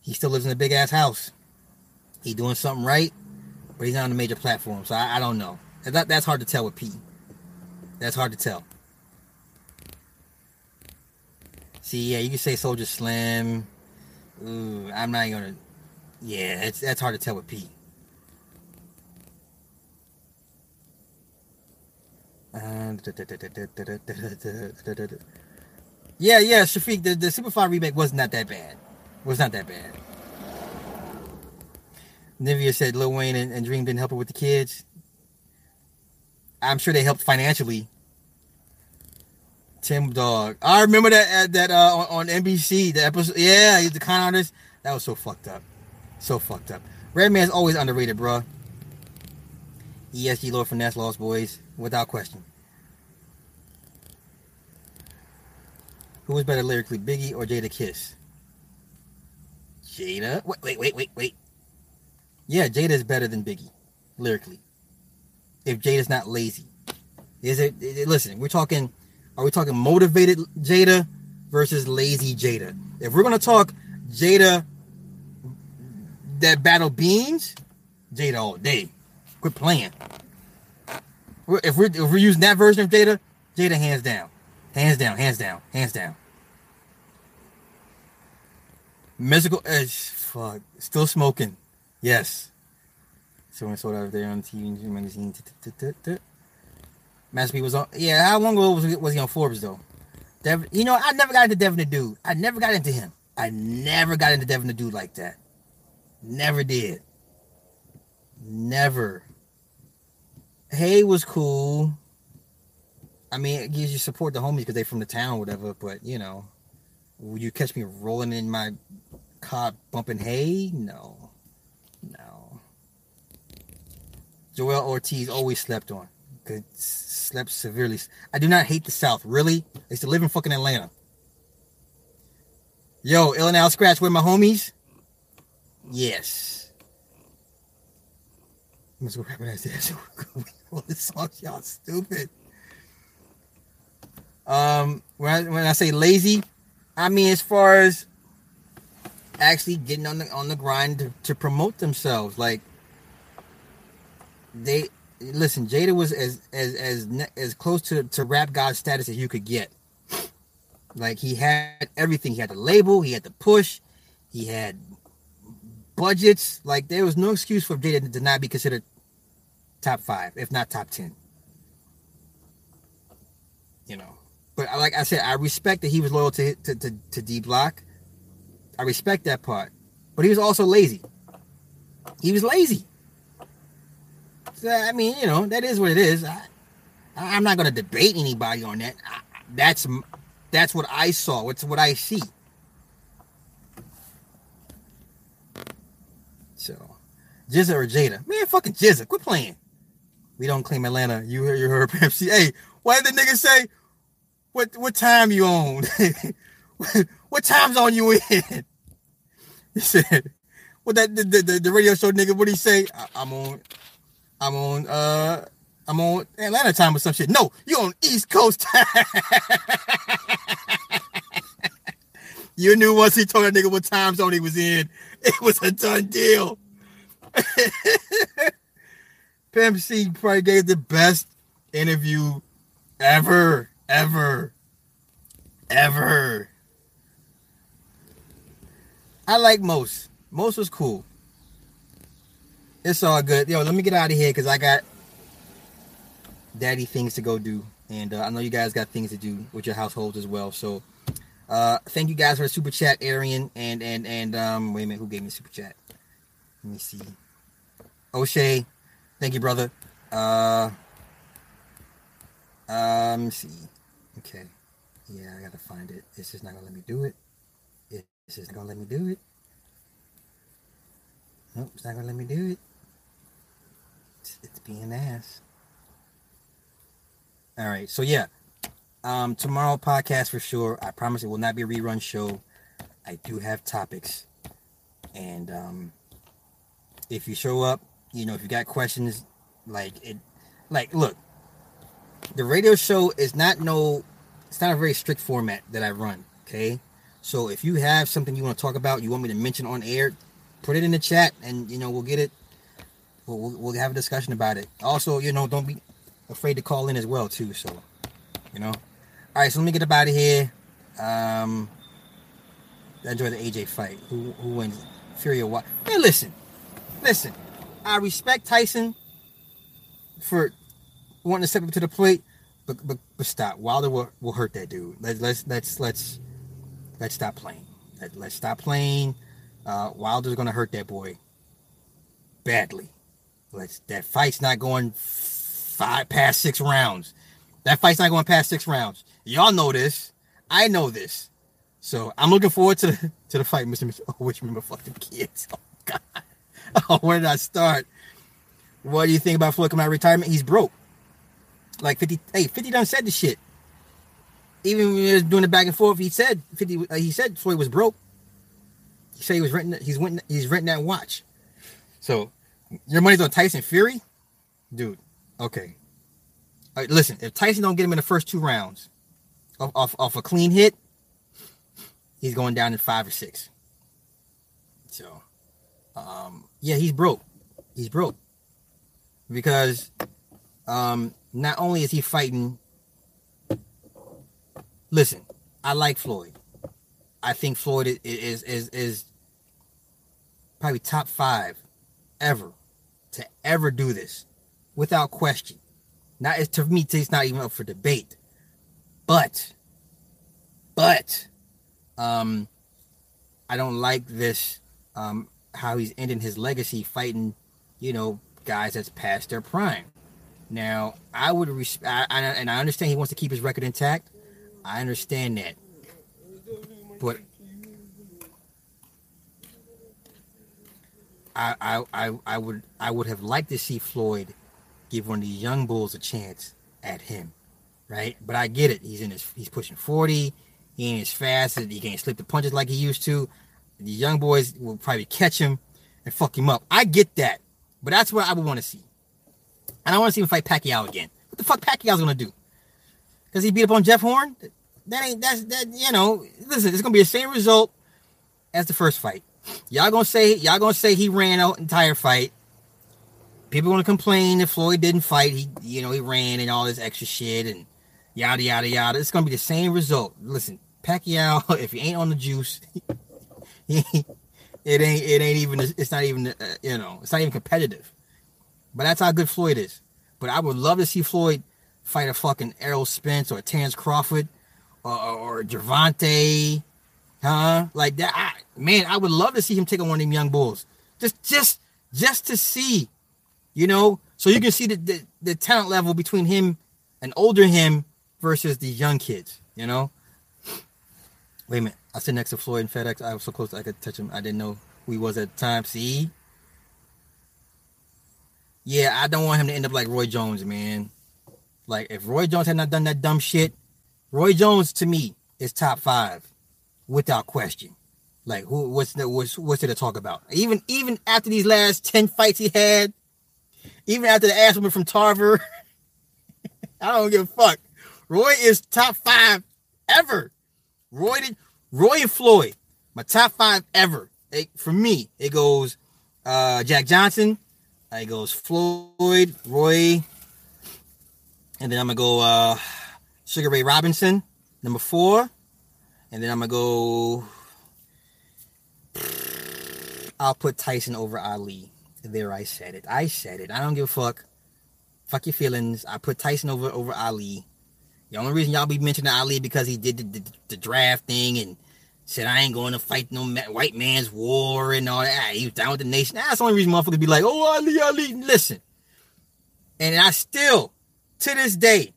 S1: He still lives in a big ass house. He doing something right, but he's not on a major platform. So I, I don't know. That, that's hard to tell with P. That's hard to tell. See, yeah, you can say Soulja Slim. Ooh, I'm not gonna. Yeah, it's that's hard to tell with P. Yeah, yeah, Shafiq, the, the Superfly remake was not that bad. Was not that bad. Nivea said Lil Wayne and, and Dream didn't help her with the kids. I'm sure they helped financially. Tim Dog. I remember that that uh, on, on NBC, the episode. Yeah, he's the con artist. That was so fucked up. So fucked up. Redman's always underrated, bro. ESG Lord Finesse Lost Boys, without question. Who was better lyrically, Biggie or Jadakiss? Jada? Wait, wait, wait, wait, wait. Yeah, Jada is better than Biggie, lyrically. If Jada's not lazy. Is it, it listen, we're talking are we talking motivated Jada versus lazy Jada? If we're gonna talk Jada that battle beans, Jada all day. Quit playing. If we're if we're using that version of Jada, Jada hands down. Hands down, hands down, hands down. Mystical edge, eh, fuck. Still smoking. Yes. So and so out there on TV magazine. Master P was on. Yeah, how long ago was he, was he on Forbes though? Devin, you know, I never got into Devin the Dude. I never got into him. I never got into Devin the Dude like that. Never did. Never. Hay was cool. I mean, it gives you support the homies because they're from the town, whatever. But you know, would you catch me rolling in my car bumping hay? No. Joel Ortiz always slept on. Good, slept severely. I do not hate the South. Really, I used to live in fucking Atlanta. Yo, Illinois Scratch, where my homies? Yes. I'm just rapping as this. All this song, y'all stupid. Um, when I, when I say lazy, I mean as far as actually getting on the on the grind to, to promote themselves. Like they listen, Jada was as as as as close to to rap god status as you could get. Like he had everything. He had the label. He had the push. He had budgets, like there was no excuse for Jada to not be considered top five, if not top ten. You know, but like I said, I respect that he was loyal to to to, to D Block. I respect that part, but he was also lazy. He was lazy. I mean, you know, that is what it is. I, I'm not going to debate anybody on that. That's that's what I saw. What's what I see. So, Jizza or Jada? Man, fucking Jizza. Quit playing. We don't claim Atlanta. You heard you heard Pepsi. Hey, why did the nigga say what what time you on? what time zone you in? He said, what that the, the, the radio show nigga, what he say? I, I'm on I'm on uh I'm on Atlanta time or some shit. No, you're on East Coast time. you knew once he told that nigga what time zone he was in, it was a done deal. Pimp C probably gave the best interview ever, ever, ever. I like most. Most was cool. It's all good. Yo, let me get out of here because I got daddy things to go do. And uh, I know you guys got things to do with your households as well. So uh thank you guys for the super chat, Arian. And and and um wait a minute, who gave me super chat? Let me see. O'Shea, thank you, brother. Uh um see. Okay. Yeah, I gotta find it. It's just not gonna let me do it. It's just not gonna let me do it. Nope, it's not gonna let me do it. It's, being ass. All right, so yeah, um, tomorrow podcast for sure. I promise it will not be a rerun show. I do have topics, and um, if you show up, you know, if you got questions, like it, like look, the radio show is not no, it's not a very strict format that I run. Okay, so if you have something you want to talk about, you want me to mention on air, put it in the chat, and you know we'll get it. We'll, we'll, we'll have a discussion about it. Also, you know, don't be afraid to call in as well too. So, you know. All right, so let me get up out of here. Um, enjoy the AJ fight. Who who wins? Fury or what? Man, listen, listen. I respect Tyson for wanting to step up to the plate, but but, but stop. Wilder will, will hurt that dude. Let, let's let's let's let's stop playing. Let, let's stop playing. Uh, Wilder's gonna hurt that boy badly. Let's that fight's not going five past six rounds. That fight's not going past six rounds. Y'all know this. I know this. So I'm looking forward to the, to the fight, Mr. Oh, which remember fucking kids. Oh God. Oh, where did I start? What do you think about Floyd coming out of retirement? He's broke. Like 50, hey, 50 done said the shit. Even when he was doing the back and forth, he said 50 uh, he said Floyd was broke. He said he was renting he's renting he's renting that watch. So your money's on Tyson Fury? Dude, okay. Listen, if Tyson don't get him in the first two rounds off, off, off a clean hit, he's going down in five or six. So, um, yeah, he's broke. He's broke because um, not only is he fighting. Listen, I like Floyd. I think Floyd is is is, is probably top five ever to ever do this, without question. Not it's, to me, it's not even up for debate. But, but, um, I don't like this. Um, how he's ending his legacy fighting, you know, guys that's past their prime. Now, I would respect, and I understand he wants to keep his record intact. I understand that, but I, I, I, would, I would have liked to see Floyd give one of these young bulls a chance at him, right? But I get it. He's in his, he's pushing forty. He ain't as fast. As he can't slip the punches like he used to. The young boys will probably catch him and fuck him up. I get that, but that's what I would want to see. And I want to see him fight Pacquiao again. What the fuck Pacquiao's gonna do? Cause he beat up on Jeff Horn? That ain't that's that you know. Listen, it's gonna be the same result as the first fight. Y'all gonna say y'all gonna say he ran out entire fight. People gonna complain if Floyd didn't fight. He you know he ran and all this extra shit and yada yada yada. It's gonna be the same result. Listen, Pacquiao, if he ain't on the juice, It ain't. It ain't even. It's not even. Uh, you know. It's not even competitive. But that's how good Floyd is. But I would love to see Floyd fight a fucking Errol Spence or Terrence Crawford or, or, Gervonta, huh? Like that. I, man, I would love to see him take on one of them young bulls. Just, just, just to see, you know, so you can see the, the, the talent level between him and older him versus these young kids, you know. Wait a minute. I sit next to Floyd and FedEx. I was so close I could touch him. I didn't know who he was at the time. See? Yeah, I don't want him to end up like Roy Jones, man. Like if Roy Jones had not done that dumb shit, Roy Jones to me is top five, without question. Like who what's the what's what's there to talk about? Even even after these last 10 fights he had, even after the ass woman from Tarver, I don't give a fuck. Roy is top five ever. Roy did, Roy and Floyd, my top five ever. It, for me, it goes uh, Jack Johnson, it goes Floyd, Roy, and then I'm gonna go uh, Sugar Ray Robinson, number four, and then I'm gonna go. I'll put Tyson over Ali. There, I said it. I said it. I don't give a fuck. Fuck your feelings. I put Tyson over over Ali. The only reason y'all be mentioning Ali because he did the, the, the draft thing and said I ain't going to fight no white man's war and all that. He was down with the nation. That's the only reason motherfuckers be like, oh Ali, Ali. Listen, and I still to this day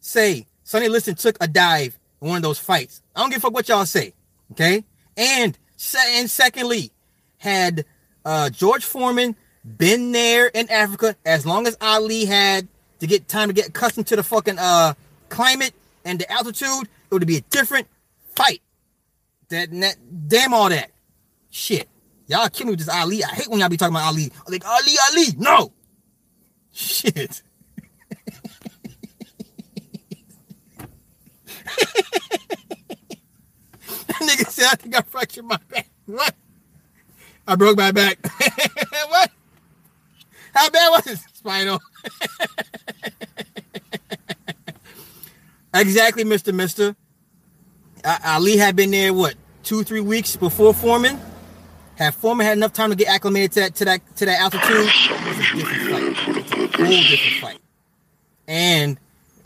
S1: say Sonny Liston took a dive one of those fights. I don't give a fuck what y'all say, okay? And and secondly, had uh, George Foreman been there in Africa as long as Ali had to get time to get accustomed to the fucking uh climate and the altitude, it would be a different fight. That, that damn all that shit. Y'all kill me with this Ali. I hate when y'all be talking about Ali. I'm like Ali, Ali. No. Shit. Nigga said I think I fractured my back. What? I broke my back. what? How bad was it? Spinal. exactly, Mr. Mister. Ali had been there, what, two, three weeks before Foreman? Had Foreman had enough time to get acclimated to that to that to that altitude? Whole different fight. And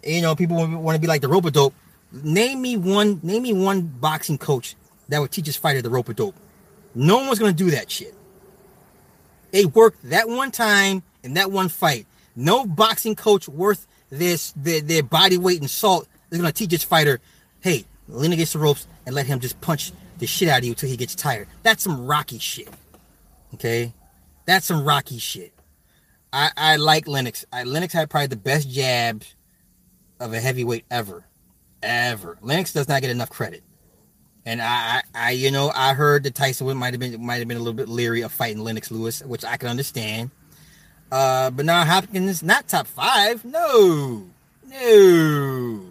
S1: you know, people want to be like the rope dope. Name me one. Name me one boxing coach that would teach his fighter the rope a dope. No one's gonna do that shit. They worked that one time in that one fight. No boxing coach worth this their, their body weight and salt is gonna teach his fighter, hey, lean against the ropes and let him just punch the shit out of you until he gets tired. That's some rocky shit. Okay? That's some rocky shit. I, I like Lennox. I, Lennox had probably the best jabs of a heavyweight ever ever. Lennox does not get enough credit. And I, I, you know, I heard that Tyson might have been might have been a little bit leery of fighting Lennox Lewis, which I can understand. Uh, now Hopkins not top five. No, no,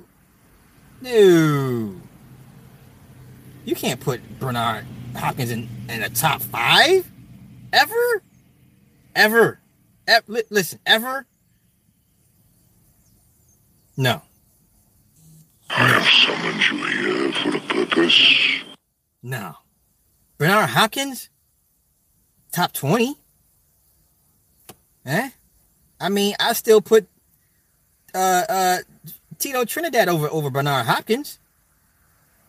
S1: no. You can't put Bernard Hopkins in, in a top five ever, ever. E- listen, ever. No.
S3: I have summoned you here for a purpose.
S1: No. Bernard Hopkins? Top 20? Eh? I mean, I still put uh uh Tito Trinidad over over Bernard Hopkins.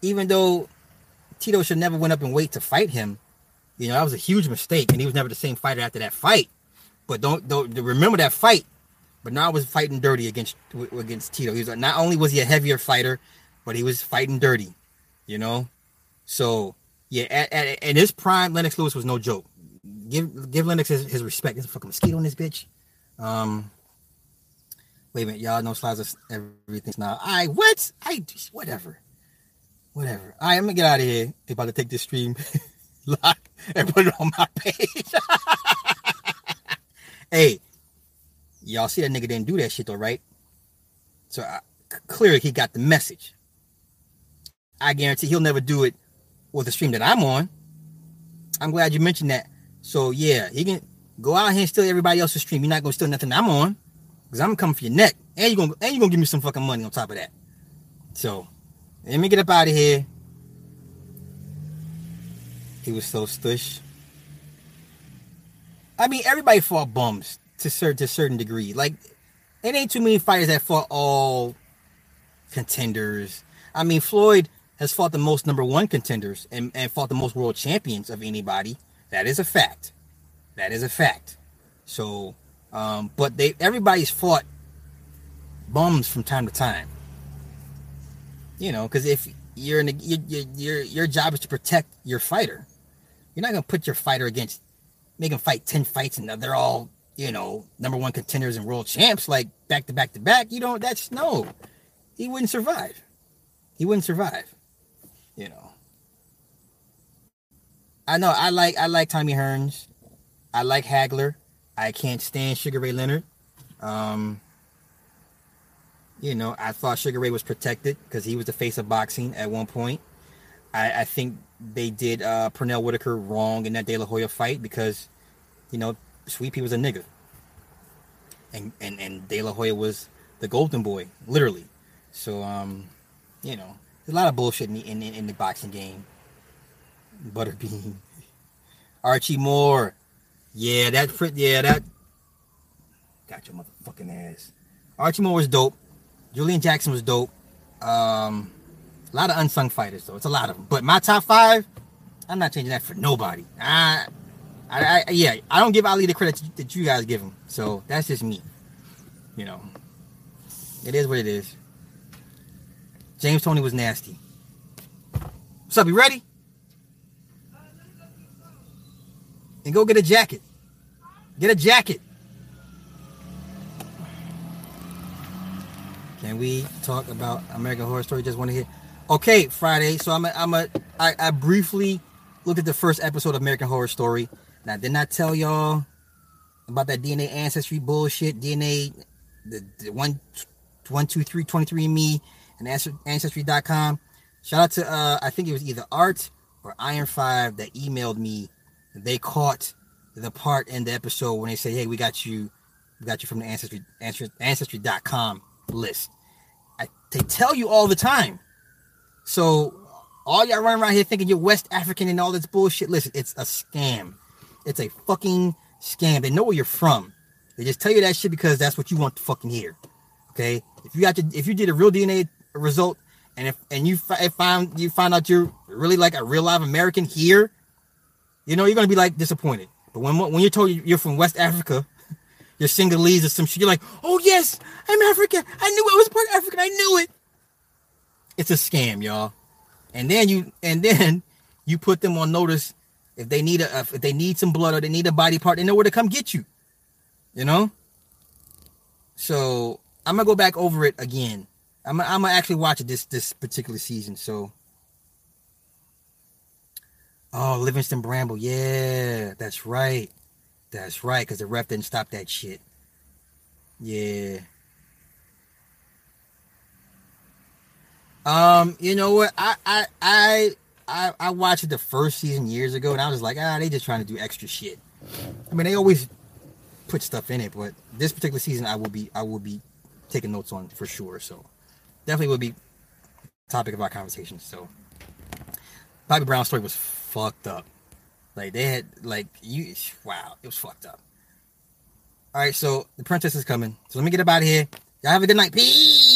S1: Even though Tito should never went up and wait to fight him. You know, that was a huge mistake, and he was never the same fighter after that fight. But don't don't remember that fight Bernard was fighting dirty against against Tito. He was not only was he a heavier fighter, but he was fighting dirty. You know, so yeah, at, at, his prime, Lennox Lewis was no joke. Give give Lennox his, his respect. There's a fucking mosquito in this bitch. Um, wait a minute, y'all know slides of everything's now. I what? I whatever, whatever. All right, I'm gonna get out of here. They about to take this stream lock and put it on my page. hey, Y'all see that nigga didn't do that shit though, right? So I, clearly he got the message. I guarantee he'll never do it with the stream that I'm on. I'm glad you mentioned that. So yeah, he can go out here and steal everybody else's stream. You're not gonna steal nothing I'm on, because I'm coming for your neck, and you're gonna and you're gonna give me some fucking money on top of that. So let me get up out of here. He was so stush. I mean, everybody fought bums to certain to certain degree. Like, it ain't too many fighters that fought all contenders. I mean, Floyd has fought the most number one contenders and, and fought the most world champions of anybody. That is a fact. That is a fact. So, um, but they everybody's fought bums from time to time. You know, because if you're in a, your, your your job is to protect your fighter, you're not gonna put your fighter against make him fight ten fights and they're all you know number one contenders and world champs like back to back to back. You don't. That's no. He wouldn't survive. He wouldn't survive. You know. I know. I like. I like Tommy Hearns. I like Hagler. I can't stand Sugar Ray Leonard. Um, you know, I thought Sugar Ray was protected because he was the face of boxing at one point. I, I think they did uh, Pernell Whitaker wrong in that De La Hoya fight because, you know, Sweet Pea was a nigga. And, and, and De La Hoya was the golden boy, literally. So, um, you know, there's a lot of bullshit in the, in, in the boxing game. Butterbean. Archie Moore. Yeah, that, yeah, that. Got your motherfucking ass. Archie Moore was dope. Julian Jackson was dope. Um, a lot of unsung fighters though. It's a lot of them. But my top five, I'm not changing that for nobody. I, I, I yeah, I don't give Ali the credit that you guys give him. So that's just me. You know, it is what it is. James Toney was nasty. What's up? You ready? And go get a jacket. Get a jacket. Can we talk about American Horror Story? Just want to hear. Okay, Friday. So I'm a, I'm a I, I briefly looked at the first episode of American Horror Story. Now, did not tell y'all about that DNA ancestry bullshit. DNA, the, the one, one, two, three, 23 me and ancestry.com. Shout out to uh I think it was either Art or Iron Five that emailed me. They caught the part in the episode when they say, "Hey, we got you, we got you from the ancestry ancestry.com list." I, they tell you all the time. So all y'all running around here thinking you're West African and all this bullshit. Listen, it's a scam. It's a fucking scam. They know where you're from. They just tell you that shit because that's what you want to fucking hear. Okay. If you got to, if you did a real DNA result, and if and you fi- found you find out you're really like a real live American here, you know you're gonna be like disappointed. But when when you're told you're from West Africa, you're Senegalese or some shit, you're like, oh yes, I'm African. I knew I was part African. I knew it. It's a scam, y'all. And then you and then you put them on notice if they need a if they need some blood or they need a body part, they know where to come get you. You know. So I'm gonna go back over it again. I'm I'm gonna actually watch it this this particular season. So. Oh, Livingston Bramble. Yeah, that's right. That's right, because the ref didn't stop that shit. Yeah. Um, you know what? I I I I, I watched it the first season years ago, and I was like, ah, they just trying to do extra shit. I mean, they always put stuff in it, but this particular season, I will be I will be taking notes on for sure. So definitely will be topic of our conversation. So Bobby Brown's story was fucked up. Like they had like you wow, it was fucked up. All right, so the princess is coming. So let me get up out of here. Y'all have a good night. Peace.